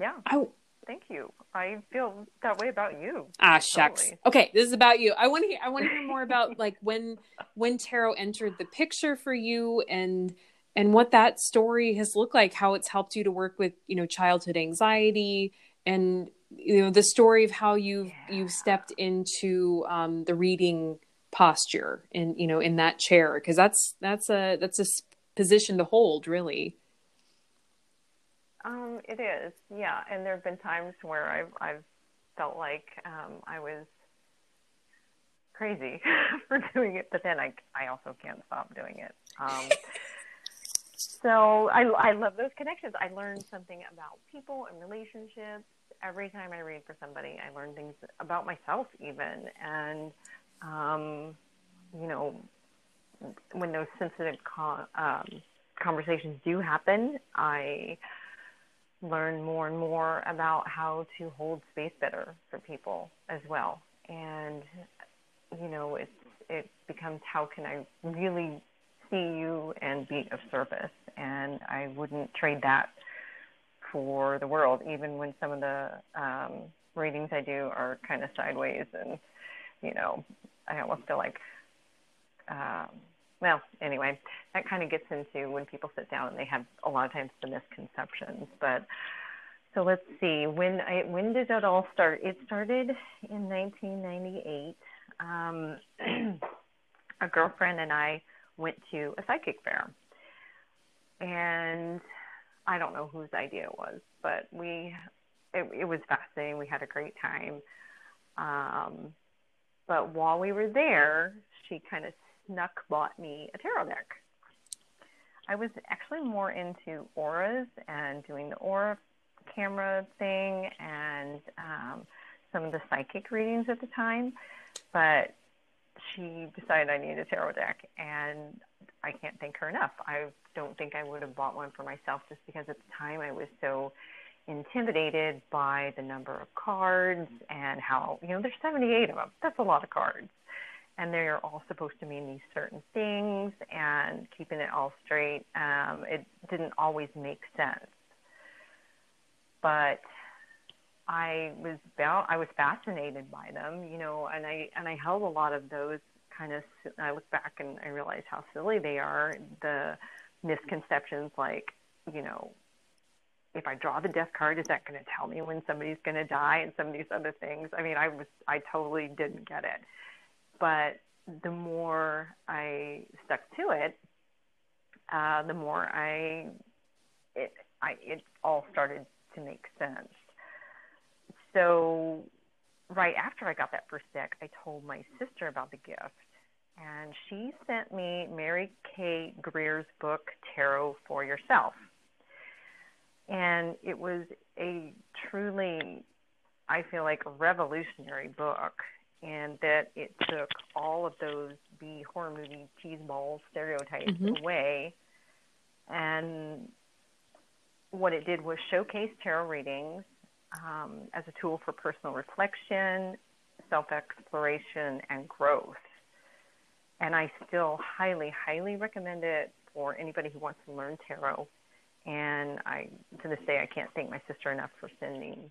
yeah. I, thank you. I feel that way about you. Ah shucks. Totally. okay this is about you. I want to hear i want to hear more about like when when tarot entered the picture for you and and what that story has looked like how it's helped you to work with you know childhood anxiety and you know the story of how you yeah. you've stepped into um, the reading posture in you know in that chair because that's that's a that's a position to hold really um it is yeah and there have been times where i've i've felt like um i was crazy for doing it but then i i also can't stop doing it um so I, I love those connections. I learn something about people and relationships every time I read for somebody. I learn things about myself even, and um, you know, when those sensitive um, conversations do happen, I learn more and more about how to hold space better for people as well. And you know, it it becomes how can I really see you and be of service. And I wouldn't trade that for the world, even when some of the um, readings I do are kind of sideways and, you know, I almost feel like, um, well, anyway, that kind of gets into when people sit down and they have a lot of times the misconceptions. But so let's see, when I, when did it all start? It started in 1998. Um, a girlfriend and I went to a psychic fair. And I don't know whose idea it was, but we it, it was fascinating. We had a great time. Um, but while we were there, she kind of snuck bought me a tarot deck. I was actually more into auras and doing the aura camera thing and um, some of the psychic readings at the time, but she decided I needed a tarot deck, and I can't thank her enough. I don't think I would have bought one for myself just because at the time I was so intimidated by the number of cards and how, you know, there's 78 of them. That's a lot of cards. And they're all supposed to mean these certain things, and keeping it all straight, um, it didn't always make sense. But I was about, I was fascinated by them, you know, and I and I held a lot of those kind of. I look back and I realize how silly they are. The misconceptions, like you know, if I draw the death card, is that going to tell me when somebody's going to die, and some of these other things. I mean, I was, I totally didn't get it, but the more I stuck to it, uh, the more I, it, I, it all started to make sense so right after I got that first deck, I told my sister about the gift. And she sent me Mary K. Greer's book, Tarot for Yourself. And it was a truly, I feel like, a revolutionary book and that it took all of those B horror movie cheeseball stereotypes mm-hmm. away. And what it did was showcase tarot readings um, as a tool for personal reflection, self exploration, and growth. And I still highly, highly recommend it for anybody who wants to learn tarot. And I, to this day, I can't thank my sister enough for sending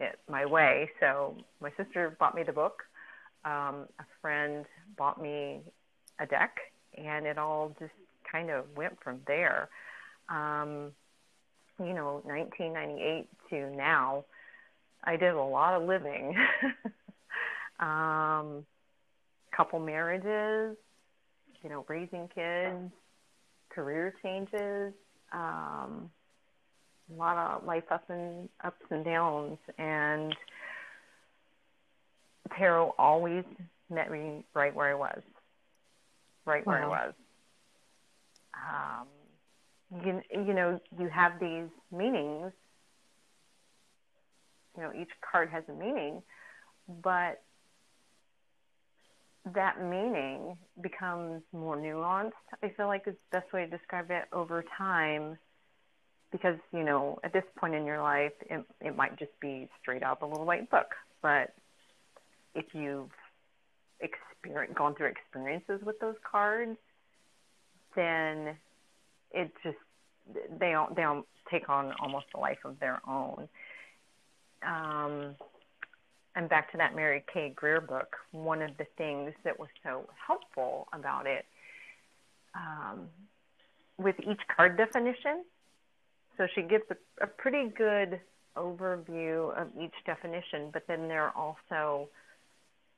it my way. So my sister bought me the book. Um, a friend bought me a deck, and it all just kind of went from there. Um, you know, 1998 to now, I did a lot of living. um, couple marriages, you know, raising kids, career changes, um, a lot of life up and ups and downs, and tarot always met me right where I was, right where wow. I was. Um, you, you know, you have these meanings you know each card has a meaning but that meaning becomes more nuanced i feel like is the best way to describe it over time. Because you know at this point in your life it, it might just be straight up a little white book. But if you've experience, gone through experiences with those cards then it just they don't they don't take on almost a life of their own. Um, and back to that Mary K. Greer book, one of the things that was so helpful about it um, with each card definition. So she gives a, a pretty good overview of each definition, but then there are also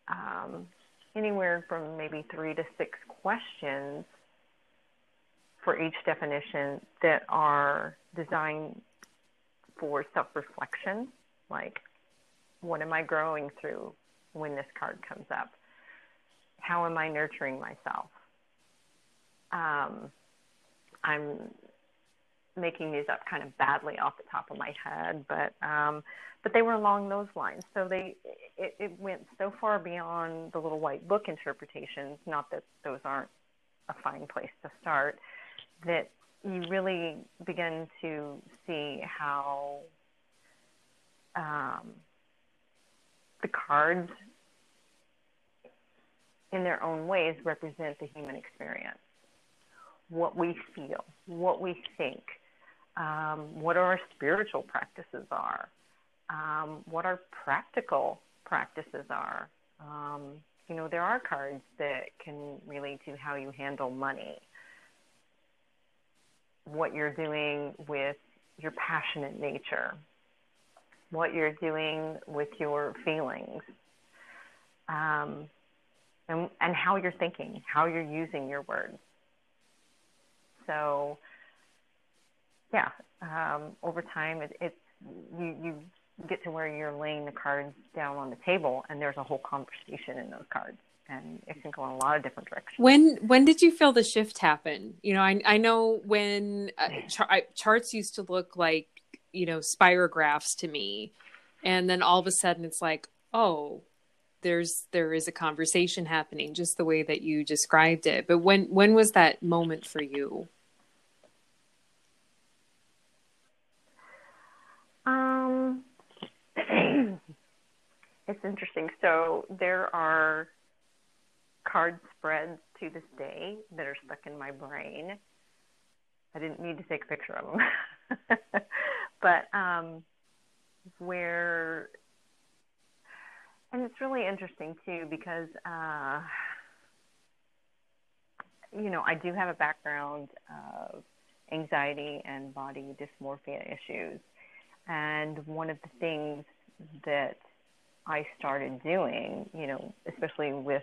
um, anywhere from maybe three to six questions for each definition that are designed for self reflection, like what am I growing through when this card comes up? How am I nurturing myself? Um, I'm making these up kind of badly off the top of my head, but um, but they were along those lines. So they it, it went so far beyond the little white book interpretations. Not that those aren't a fine place to start. That you really begin to see how um, the cards, in their own ways, represent the human experience. What we feel, what we think, um, what our spiritual practices are, um, what our practical practices are. Um, you know, there are cards that can relate to how you handle money, what you're doing with your passionate nature, what you're doing with your feelings, um, and, and how you're thinking, how you're using your words. So, yeah, um, over time, it, it's you, you get to where you're laying the cards down on the table, and there's a whole conversation in those cards, and it can go in a lot of different directions. When when did you feel the shift happen? You know, I I know when uh, char- charts used to look like you know spirographs to me, and then all of a sudden it's like, oh, there's there is a conversation happening, just the way that you described it. But when when was that moment for you? Um, it's interesting. So there are card spreads to this day that are stuck in my brain. I didn't need to take a picture of them, but um, where, and it's really interesting too because, uh, you know, I do have a background of anxiety and body dysmorphia issues. And one of the things that I started doing, you know, especially with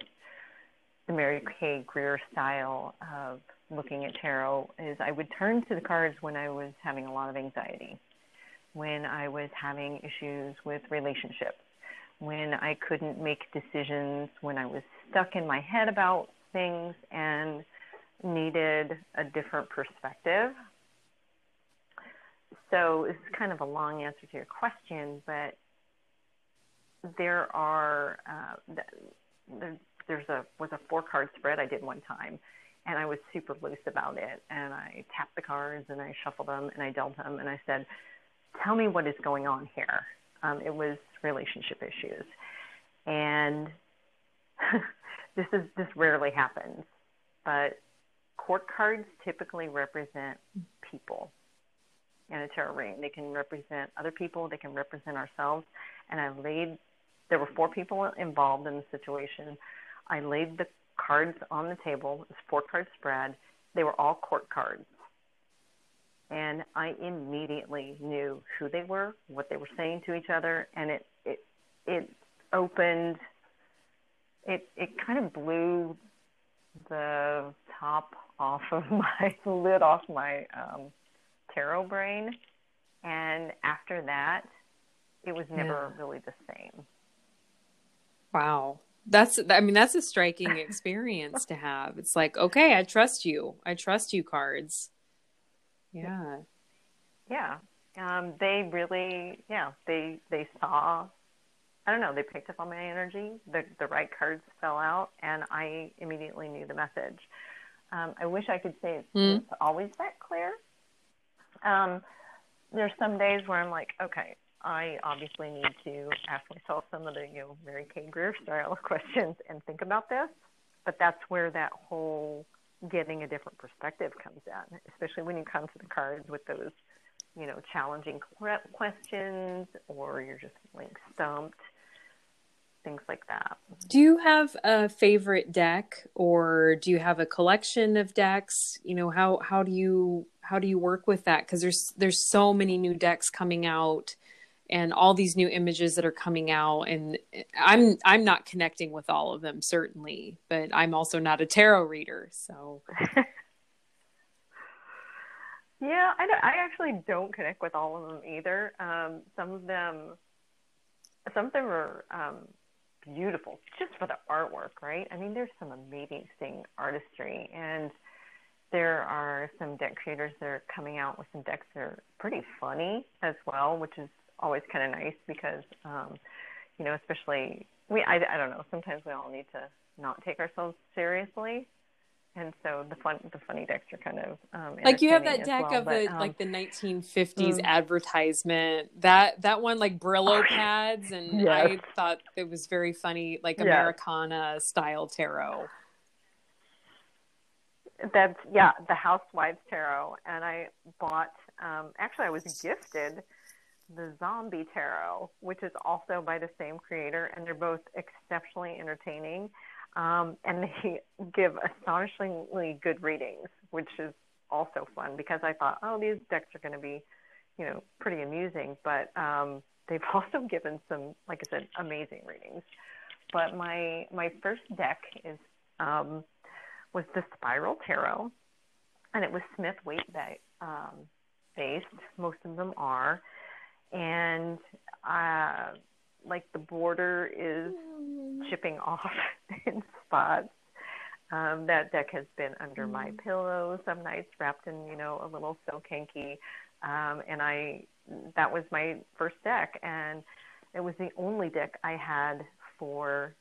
the Mary K. Greer style of looking at tarot, is I would turn to the cards when I was having a lot of anxiety, when I was having issues with relationships, when I couldn't make decisions, when I was stuck in my head about things and needed a different perspective. So it's kind of a long answer to your question, but there are uh, there, there's a was a four card spread I did one time, and I was super loose about it. And I tapped the cards and I shuffled them and I dealt them and I said, "Tell me what is going on here." Um, it was relationship issues, and this is this rarely happens, but court cards typically represent people in a tarot reading. They can represent other people, they can represent ourselves. And I laid, there were four people involved in the situation. I laid the cards on the table, it's four card spread. They were all court cards. And I immediately knew who they were, what they were saying to each other, and it it it opened it it kind of blew the top off of my lid off my um tarot brain. And after that, it was never yeah. really the same. Wow. That's, I mean, that's a striking experience to have. It's like, okay, I trust you. I trust you, cards. Yeah. Yeah. Um, they really, yeah, they, they saw, I don't know, they picked up on my energy. The, the right cards fell out, and I immediately knew the message. Um, I wish I could say it's, mm. it's always that clear, um, there's some days where I'm like, okay, I obviously need to ask myself some of the you know Mary K. Greer style questions and think about this. But that's where that whole getting a different perspective comes in, especially when you come to the cards with those you know challenging questions or you're just like stumped things like that. Do you have a favorite deck or do you have a collection of decks? You know, how how do you how do you work with that cuz there's there's so many new decks coming out and all these new images that are coming out and i'm i'm not connecting with all of them certainly but i'm also not a tarot reader so. Yeah I, I actually don't connect with all of them either. Um, some of them some of them are um, beautiful just for the artwork right? I mean there's some amazing artistry and there are some deck creators that are coming out with some decks that are pretty funny as well, which is always kind of nice because, um, you know, especially we, I, I don't know, sometimes we all need to not take ourselves seriously. And so the fun, the funny decks are kind of um, like you have that deck well, of but, the um, like the 1950s mm, advertisement that that one like Brillo pads, and yes. I thought it was very funny, like yes. Americana style tarot. That's yeah, the Housewives Tarot, and I bought. Um, actually, I was gifted the Zombie Tarot, which is also by the same creator, and they're both exceptionally entertaining. Um, and they give astonishingly good readings, which is also fun because I thought, oh, these decks are going to be, you know, pretty amusing. But um, they've also given some, like I said, amazing readings. But my my first deck is um, was the Spiral Tarot, and it was Smith Waite um, based. Most of them are, and uh, like the border is chipping off in spots. Um, that deck has been under mm. my pillow some nights, wrapped in you know a little silk hanky, um, and I that was my first deck, and it was the only deck I had for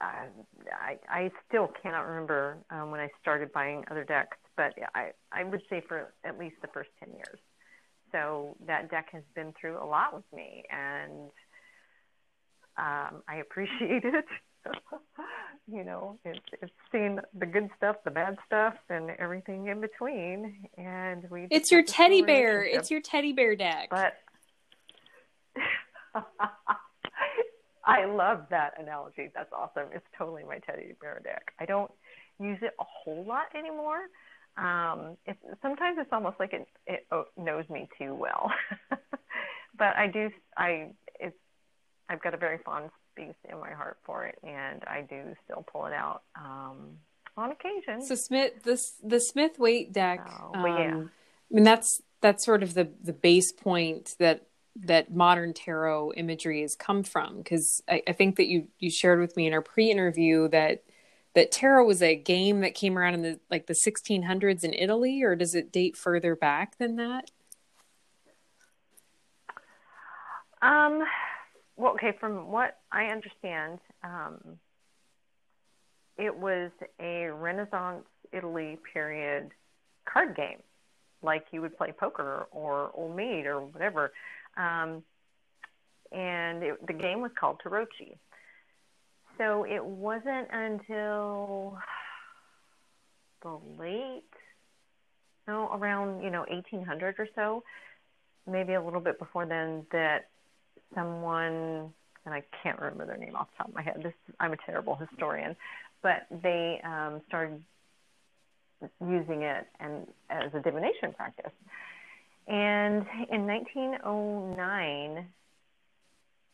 I, I still cannot remember um, when I started buying other decks, but I, I would say for at least the first 10 years. So that deck has been through a lot with me, and um, I appreciate it. you know, it's it's seen the good stuff, the bad stuff, and everything in between. And we. It's your teddy bear. It's your teddy bear deck. But. I love that analogy. That's awesome. It's totally my teddy bear deck. I don't use it a whole lot anymore. Um, sometimes it's almost like it, it knows me too well. but I do. I it's. I've got a very fond space in my heart for it, and I do still pull it out um, on occasion. So Smith, this the Smith Waite deck. Oh, but yeah. Um, I mean, that's that's sort of the the base point that that modern tarot imagery has come from because I, I, think that you you shared with me in our pre-interview that that tarot was a game that came around in the like the 1600s in Italy or does it date further back than that? Um well okay from what I understand um it was a Renaissance Italy period card game like you would play poker or old maid or whatever um, and it, the game was called Tarocchi. So it wasn't until the late, no, around you know 1800 or so, maybe a little bit before then, that someone and I can't remember their name off the top of my head. This I'm a terrible historian, but they um, started using it and as a divination practice. And in 1909,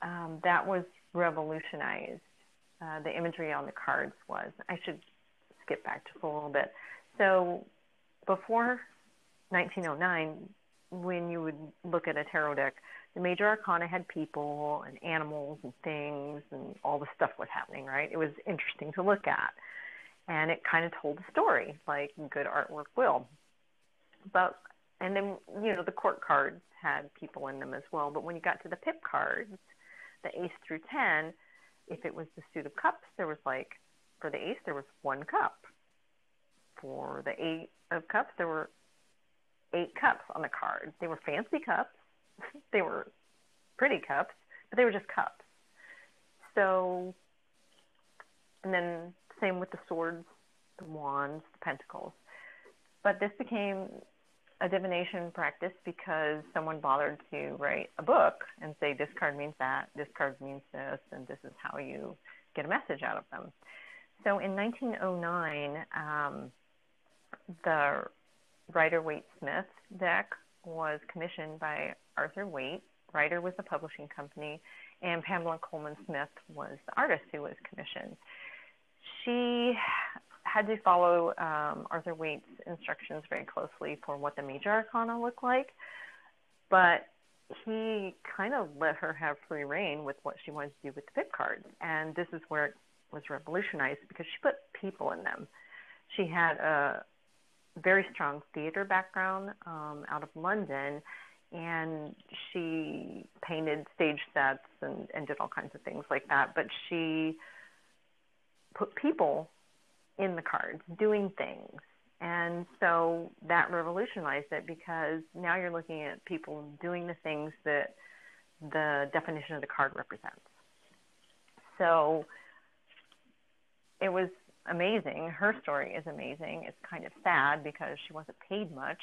um, that was revolutionized. Uh, the imagery on the cards was. I should skip back just a little bit. So before 1909, when you would look at a tarot deck, the major arcana had people and animals and things and all the stuff was happening, right? It was interesting to look at. And it kind of told a story, like good artwork will. But and then you know the court cards had people in them as well. But when you got to the pip cards, the ace through ten, if it was the suit of cups, there was like for the ace there was one cup. For the eight of cups, there were eight cups on the card. They were fancy cups. they were pretty cups, but they were just cups. So, and then same with the swords, the wands, the pentacles. But this became a divination practice because someone bothered to write a book and say this card means that, this card means this, and this is how you get a message out of them. So in 1909, um, the Rider Waite Smith deck was commissioned by Arthur Waite. Rider was the publishing company, and Pamela Colman Smith was the artist who was commissioned. She had to follow um, Arthur Waite's instructions very closely for what the major arcana looked like, but he kind of let her have free reign with what she wanted to do with the pip cards. And this is where it was revolutionized because she put people in them. She had a very strong theater background um, out of London, and she painted stage sets and, and did all kinds of things like that. But she put people in the cards doing things. And so that revolutionized it because now you're looking at people doing the things that the definition of the card represents. So it was amazing. Her story is amazing. It's kind of sad because she wasn't paid much.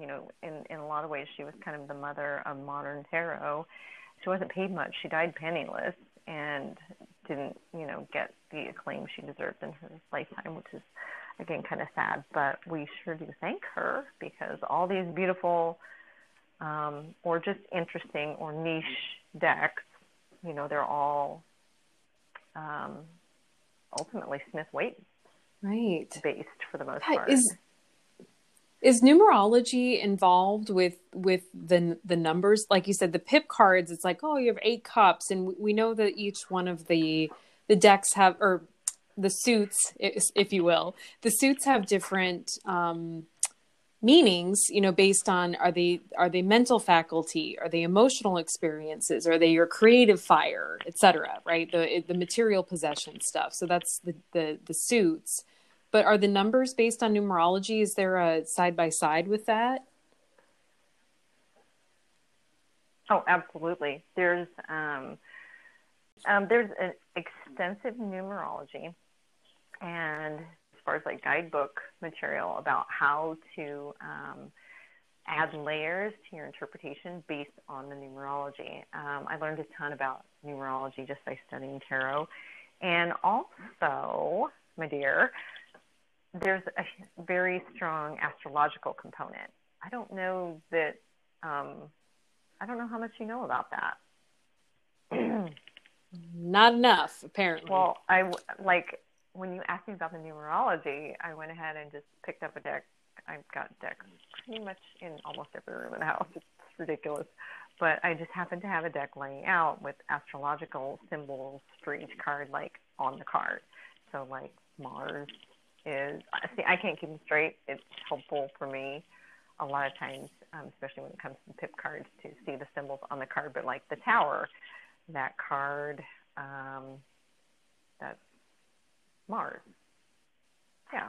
You know, in, in a lot of ways, she was kind of the mother of modern tarot. She wasn't paid much. She died penniless and didn't, you know, get the acclaim she deserved in her lifetime, which is, again, kind of sad. But we sure do thank her because all these beautiful um, or just interesting or niche decks, you know, they're all um, ultimately Smith Waite right based for the most part. Is is numerology involved with with the the numbers? Like you said, the pip cards. It's like oh, you have eight cups, and we know that each one of the the decks have or the suits, if you will, the suits have different. Um, meanings you know based on are they are they mental faculty are they emotional experiences are they your creative fire etc right the the material possession stuff so that's the the the suits but are the numbers based on numerology is there a side by side with that oh absolutely there's um, um there's an extensive numerology and as far as like guidebook material about how to um, add layers to your interpretation based on the numerology. Um, I learned a ton about numerology just by studying tarot. And also, my dear, there's a very strong astrological component. I don't know that, um, I don't know how much you know about that. Not enough, apparently. Well, I like when you asked me about the numerology, I went ahead and just picked up a deck. I've got decks pretty much in almost every room in the house. It's ridiculous. But I just happened to have a deck laying out with astrological symbols for each card, like on the card. So, like Mars is, see, I can't keep them straight. It's helpful for me a lot of times, um, especially when it comes to pip cards, to see the symbols on the card. But like the Tower, that card, um, that's Mars. Yeah.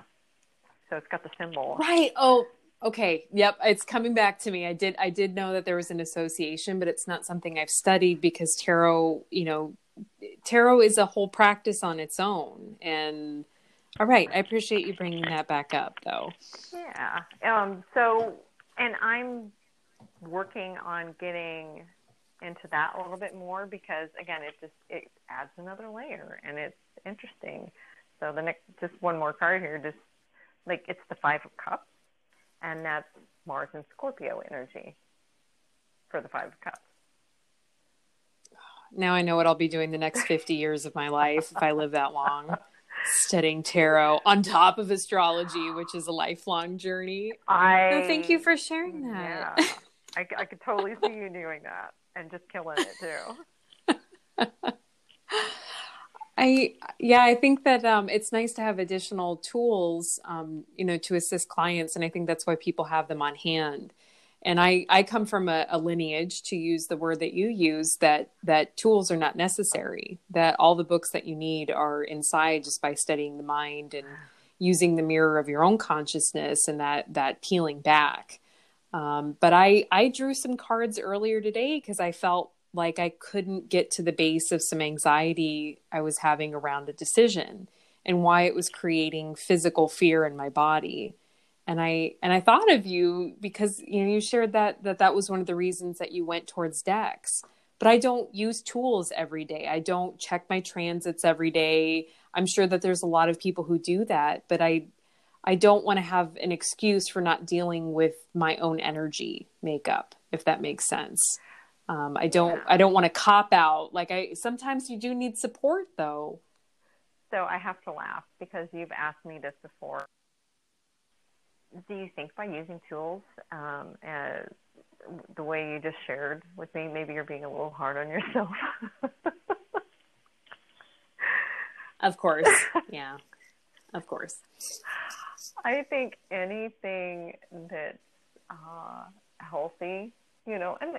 So it's got the symbol. Right. Oh, okay. Yep. It's coming back to me. I did I did know that there was an association, but it's not something I've studied because tarot, you know, tarot is a whole practice on its own. And all right, I appreciate you bringing that back up though. Yeah. Um so and I'm working on getting into that a little bit more because again it just it adds another layer and it's interesting so the next, just one more card here, just like it's the Five of Cups, and that's Mars and Scorpio energy for the Five of Cups. Now I know what I'll be doing the next 50 years of my life if I live that long. Studying tarot on top of astrology, which is a lifelong journey. I oh, thank you for sharing that. Yeah, I, I could totally see you doing that and just killing it too. I yeah, I think that um, it's nice to have additional tools, um, you know, to assist clients, and I think that's why people have them on hand. And I I come from a, a lineage, to use the word that you use, that that tools are not necessary. That all the books that you need are inside just by studying the mind and using the mirror of your own consciousness and that that peeling back. Um, but I I drew some cards earlier today because I felt like I couldn't get to the base of some anxiety I was having around a decision and why it was creating physical fear in my body. And I and I thought of you because you know you shared that that that was one of the reasons that you went towards decks. But I don't use tools every day. I don't check my transits every day. I'm sure that there's a lot of people who do that, but I I don't want to have an excuse for not dealing with my own energy makeup, if that makes sense. Um, I don't, yeah. I don't want to cop out. Like I, sometimes you do need support though. So I have to laugh because you've asked me this before. Do you think by using tools, um, as the way you just shared with me, maybe you're being a little hard on yourself? of course. Yeah. Of course. I think anything that's uh, healthy, you know, and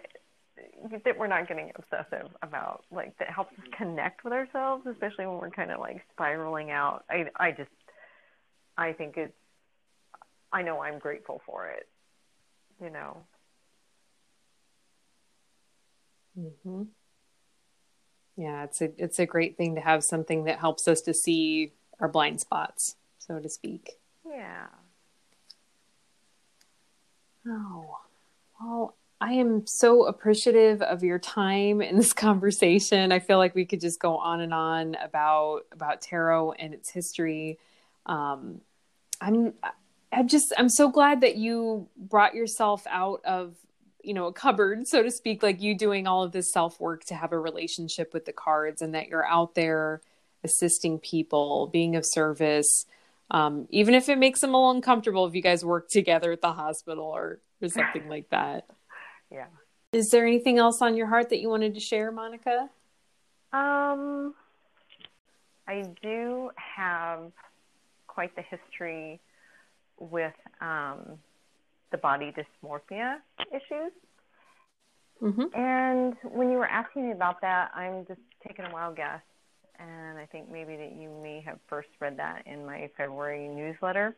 that we're not getting obsessive about, like that helps us connect with ourselves, especially when we're kind of like spiraling out. I, I just, I think it's, I know I'm grateful for it, you know. hmm Yeah, it's a it's a great thing to have something that helps us to see our blind spots, so to speak. Yeah. Oh, well, I am so appreciative of your time in this conversation. I feel like we could just go on and on about about tarot and its history. Um, I'm I'm just I'm so glad that you brought yourself out of you know a cupboard so to speak like you doing all of this self work to have a relationship with the cards and that you're out there assisting people being of service um, even if it makes them a little uncomfortable if you guys work together at the hospital or, or something like that. Yeah. Is there anything else on your heart that you wanted to share, Monica? Um, I do have quite the history with um, the body dysmorphia issues. Mm-hmm. And when you were asking me about that, I'm just taking a wild guess and I think maybe that you may have first read that in my February newsletter.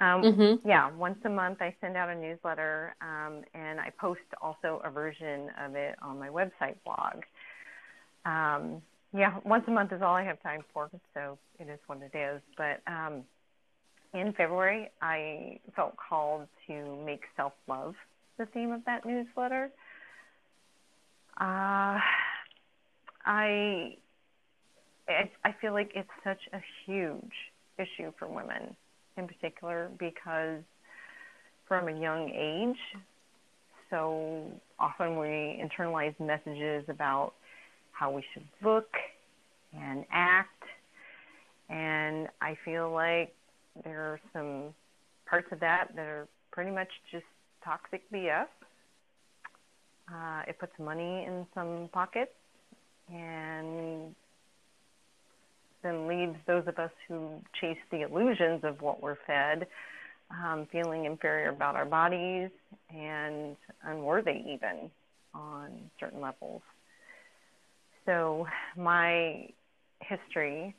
Um, mm-hmm. Yeah, once a month I send out a newsletter, um, and I post also a version of it on my website blog. Um, yeah, once a month is all I have time for, so it is what it is. But um, in February, I felt called to make self love the theme of that newsletter. Uh, I I, I feel like it's such a huge issue for women in particular because from a young age, so often we internalize messages about how we should look and act. And I feel like there are some parts of that that are pretty much just toxic BS. Uh, it puts money in some pockets and then leaves those of us who chase the illusions of what we're fed um, feeling inferior about our bodies and unworthy even on certain levels. So my history,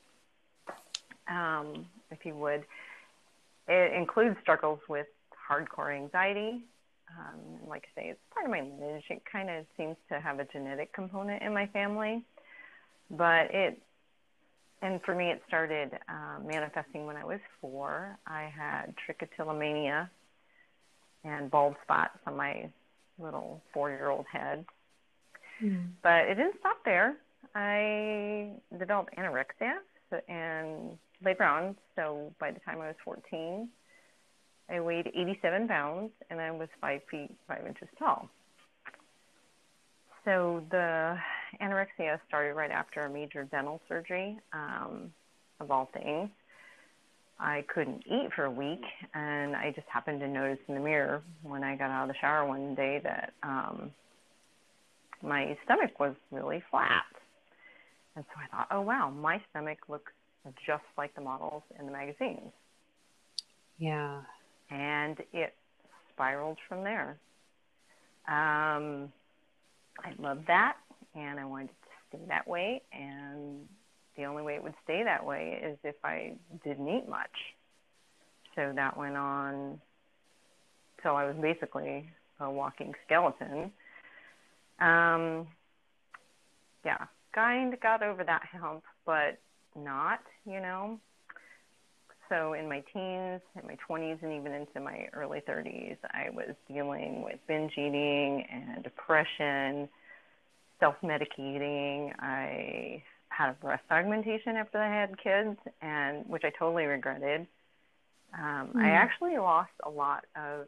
um, if you would, it includes struggles with hardcore anxiety. Um, like I say, it's part of my lineage. It kind of seems to have a genetic component in my family, but it and for me, it started uh, manifesting when I was four. I had trichotillomania and bald spots on my little four-year-old head. Mm. But it didn't stop there. I developed anorexia and later on, so by the time I was 14, I weighed 87 pounds and I was five feet five inches tall. So the anorexia started right after a major dental surgery, um, of all things. I couldn't eat for a week, and I just happened to notice in the mirror when I got out of the shower one day that um, my stomach was really flat. And so I thought, oh wow, my stomach looks just like the models in the magazines. Yeah. And it spiraled from there. Um, I loved that and I wanted it to stay that way. And the only way it would stay that way is if I didn't eat much. So that went on till I was basically a walking skeleton. Um, yeah, kind of got over that hump, but not, you know. So in my teens, in my 20s, and even into my early 30s, I was dealing with binge eating and depression, self-medicating. I had a breast augmentation after I had kids, and which I totally regretted. Um, mm. I actually lost a lot of.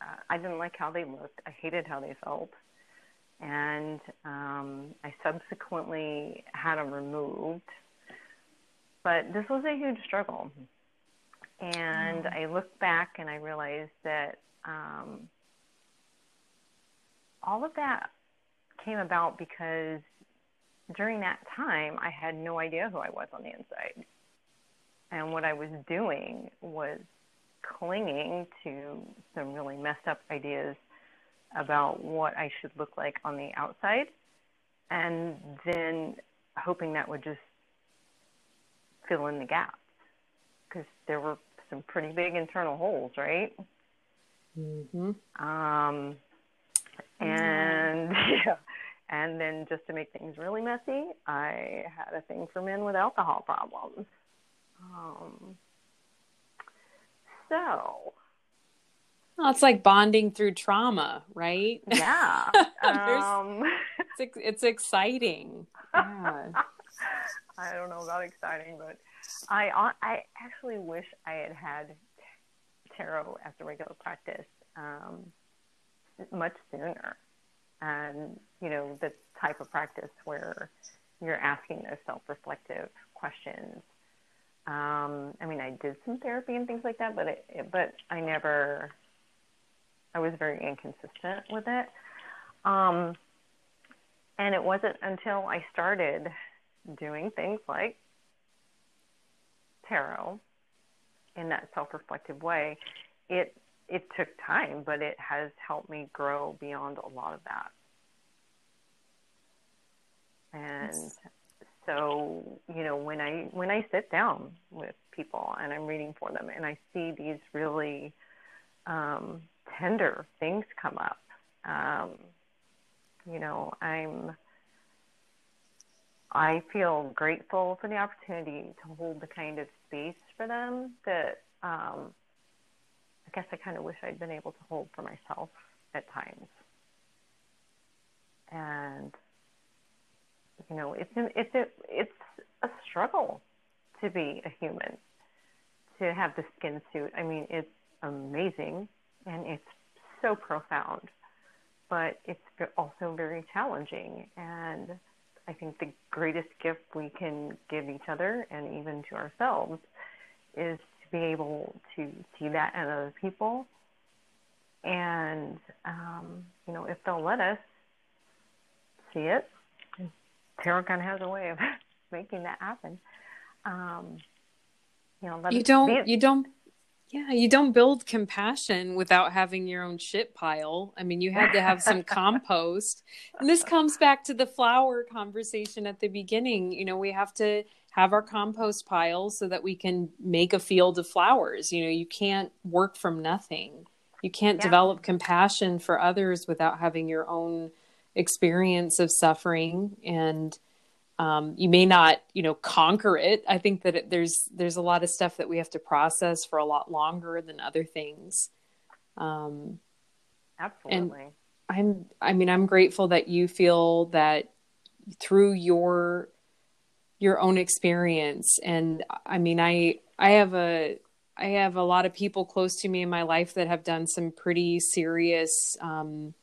Uh, I didn't like how they looked. I hated how they felt, and um, I subsequently had them removed. But this was a huge struggle, and mm. I look back and I realized that um, all of that came about because during that time I had no idea who I was on the inside. And what I was doing was clinging to some really messed up ideas about what I should look like on the outside, and then hoping that would just fill in the gaps because there were some pretty big internal holes, right? Mm-hmm. Um, and yeah, and then just to make things really messy, I had a thing for men with alcohol problems. Um, so. Well, it's like bonding through trauma, right? Yeah. um, it's, it's exciting. Yeah. I don't know about exciting, but I I actually wish I had had tarot as a regular practice um, much sooner, and you know the type of practice where you're asking those self-reflective questions um, I mean, I did some therapy and things like that, but it, it, but I never, I was very inconsistent with it. Um, and it wasn't until I started doing things like tarot in that self-reflective way, it it took time, but it has helped me grow beyond a lot of that. And so you know when i when i sit down with people and i'm reading for them and i see these really um, tender things come up um, you know i'm i feel grateful for the opportunity to hold the kind of space for them that um, i guess i kind of wish i'd been able to hold for myself at times and you know, it's it's a it's a struggle to be a human, to have the skin suit. I mean, it's amazing and it's so profound, but it's also very challenging. And I think the greatest gift we can give each other and even to ourselves is to be able to see that in other people. And, um, you know, if they'll let us see it, of has a way of making that happen. Um, you know, you don't, you don't, yeah, you don't build compassion without having your own shit pile. I mean, you had to have some compost. And this comes back to the flower conversation at the beginning. You know, we have to have our compost pile so that we can make a field of flowers. You know, you can't work from nothing. You can't yeah. develop compassion for others without having your own experience of suffering and um, you may not you know conquer it. I think that it, there's there's a lot of stuff that we have to process for a lot longer than other things. Um, absolutely. And i'm i mean i'm grateful that you feel that through your your own experience. And i mean i i have a i have a lot of people close to me in my life that have done some pretty serious um,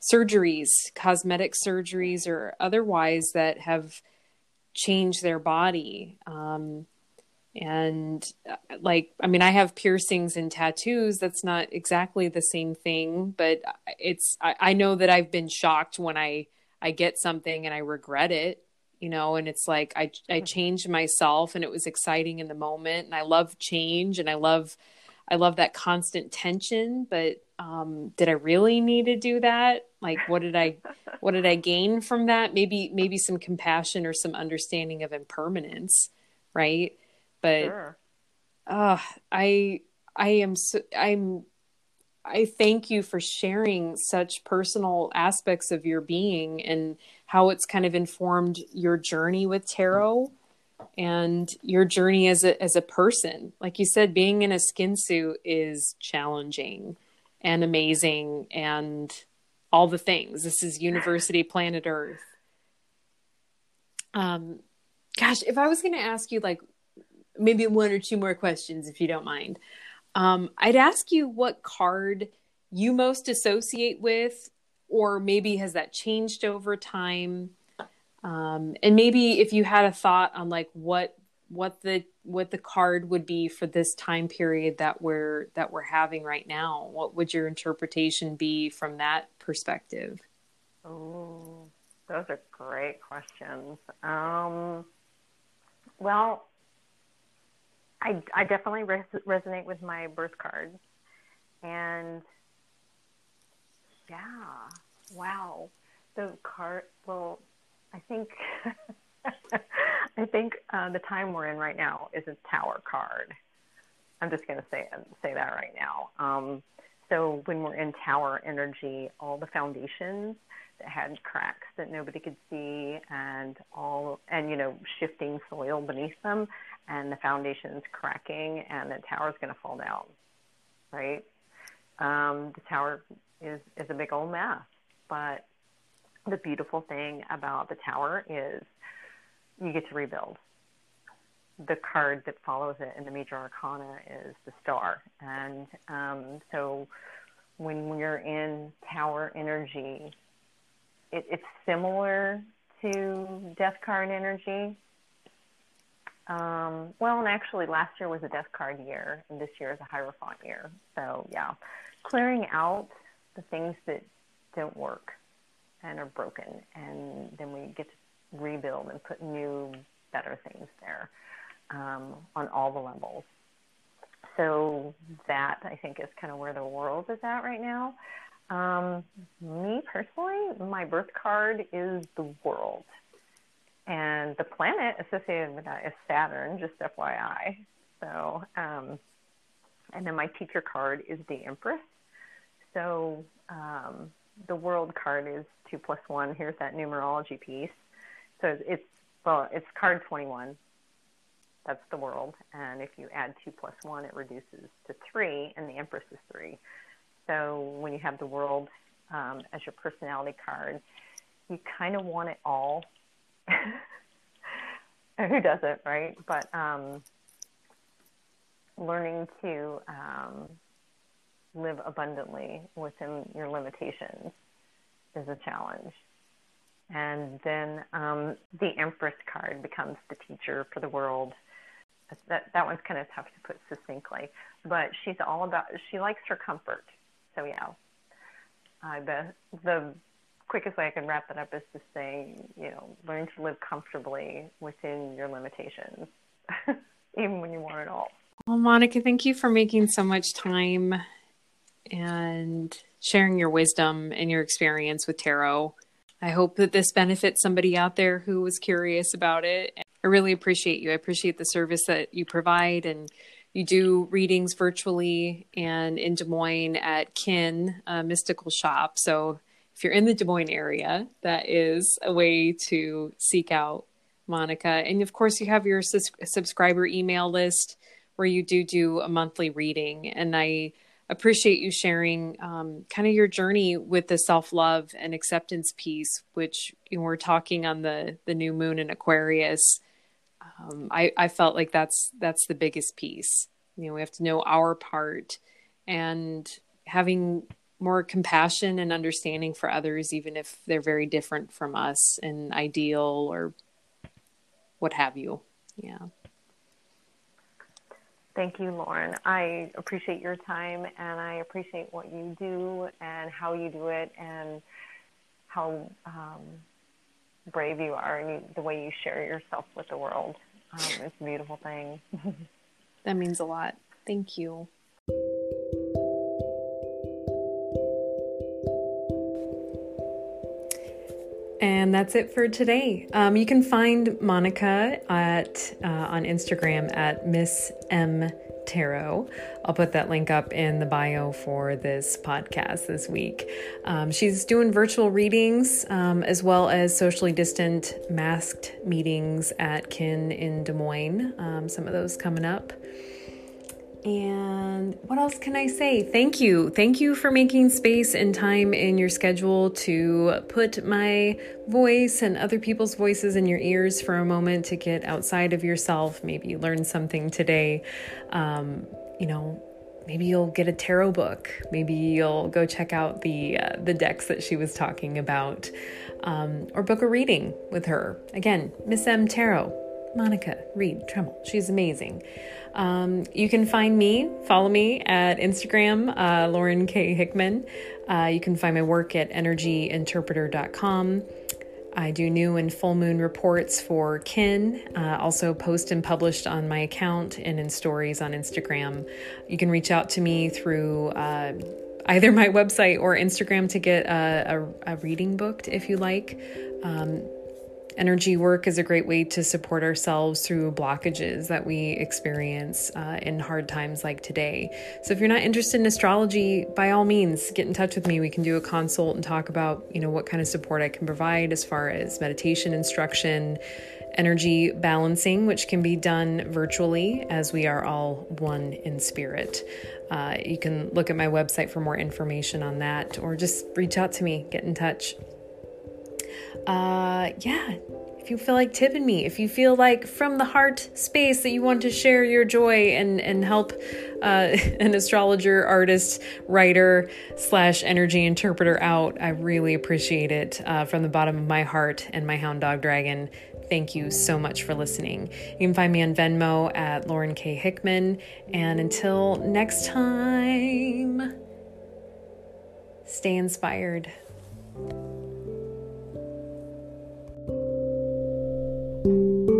surgeries, cosmetic surgeries, or otherwise that have changed their body. Um, and like, I mean, I have piercings and tattoos. That's not exactly the same thing, but it's, I, I know that I've been shocked when I, I get something and I regret it you know and it's like i i hmm. changed myself and it was exciting in the moment and i love change and i love i love that constant tension but um, did I really need to do that? Like, what did I, what did I gain from that? Maybe, maybe some compassion or some understanding of impermanence, right? But, sure. uh, I, I am, so, I'm, I thank you for sharing such personal aspects of your being and how it's kind of informed your journey with tarot and your journey as a as a person. Like you said, being in a skin suit is challenging and amazing and all the things. This is University Planet Earth. Um, gosh, if I was going to ask you like maybe one or two more questions, if you don't mind, Um, I'd ask you what card you most associate with, or maybe has that changed over time? Um, and maybe if you had a thought on like what what the what the card would be for this time period that we're that we're having right now, what would your interpretation be from that perspective? Oh, those are great questions. Um, well, I, I definitely res- resonate with my birth card. And yeah, wow. The card, well, I think. I think uh, the time we're in right now is a tower card. I'm just going to say say that right now. Um, so when we're in tower energy, all the foundations that had cracks that nobody could see and all and you know shifting soil beneath them and the foundation's cracking and the tower's going to fall down right um, the tower is is a big old mess but the beautiful thing about the tower is you get to rebuild the card that follows it in the major arcana is the star and um, so when we're in tower energy it, it's similar to Death Card energy. Um, well, and actually, last year was a Death Card year, and this year is a Hierophant year. So, yeah, clearing out the things that don't work and are broken, and then we get to rebuild and put new, better things there um, on all the levels. So that I think is kind of where the world is at right now. Um, me personally, my birth card is the world. And the planet associated with that is Saturn, just FYI. So, um, and then my teacher card is the Empress. So, um, the world card is two plus one. Here's that numerology piece. So it's, well, it's card 21. That's the world. And if you add two plus one, it reduces to three, and the Empress is three. So when you have the world um, as your personality card, you kind of want it all. Who doesn't, right? But um, learning to um, live abundantly within your limitations is a challenge. And then um, the Empress card becomes the teacher for the world. That that one's kind of tough to put succinctly, but she's all about. She likes her comfort. So yeah, uh, the the quickest way I can wrap that up is to say, you know, learn to live comfortably within your limitations, even when you want it all. Well, Monica, thank you for making so much time and sharing your wisdom and your experience with tarot. I hope that this benefits somebody out there who was curious about it. I really appreciate you. I appreciate the service that you provide and you do readings virtually and in Des Moines at Kin Mystical Shop. So if you're in the Des Moines area, that is a way to seek out Monica. And of course, you have your sus- subscriber email list where you do do a monthly reading. And I appreciate you sharing um, kind of your journey with the self love and acceptance piece, which you know, we're talking on the the new moon in Aquarius um, I, I felt like that's that's the biggest piece. You know, we have to know our part and having more compassion and understanding for others, even if they're very different from us and ideal or what have you. Yeah. Thank you, Lauren. I appreciate your time and I appreciate what you do and how you do it and how um, brave you are and you, the way you share yourself with the world. Um, it's a beautiful thing. that means a lot. Thank you. And that's it for today. Um, you can find Monica at uh, on Instagram at Miss M Tarot. I'll put that link up in the bio for this podcast this week. Um, she's doing virtual readings um, as well as socially distant masked meetings at Kin in Des Moines. Um, some of those coming up. And what else can I say? Thank you. Thank you for making space and time in your schedule to put my voice and other people's voices in your ears for a moment to get outside of yourself. Maybe learn something today. Um, you know, maybe you'll get a tarot book. Maybe you'll go check out the uh, the decks that she was talking about, um, or book a reading with her. Again, Miss M Tarot, Monica Reed Tremmel. She's amazing. Um, you can find me, follow me at Instagram, uh, Lauren K Hickman. Uh, you can find my work at energyinterpreter.com. I do new and full moon reports for kin, uh, also post and published on my account and in stories on Instagram. You can reach out to me through uh, either my website or Instagram to get a, a, a reading booked if you like. Um, Energy work is a great way to support ourselves through blockages that we experience uh, in hard times like today. So if you're not interested in astrology, by all means, get in touch with me. We can do a consult and talk about, you know, what kind of support I can provide as far as meditation instruction, energy balancing, which can be done virtually as we are all one in spirit. Uh, you can look at my website for more information on that or just reach out to me, get in touch uh, yeah, if you feel like tipping me, if you feel like from the heart space that you want to share your joy and and help uh, an astrologer, artist, writer slash energy interpreter out, I really appreciate it uh, from the bottom of my heart and my hound dog dragon. Thank you so much for listening. You can find me on Venmo at Lauren K Hickman, and until next time, stay inspired. You.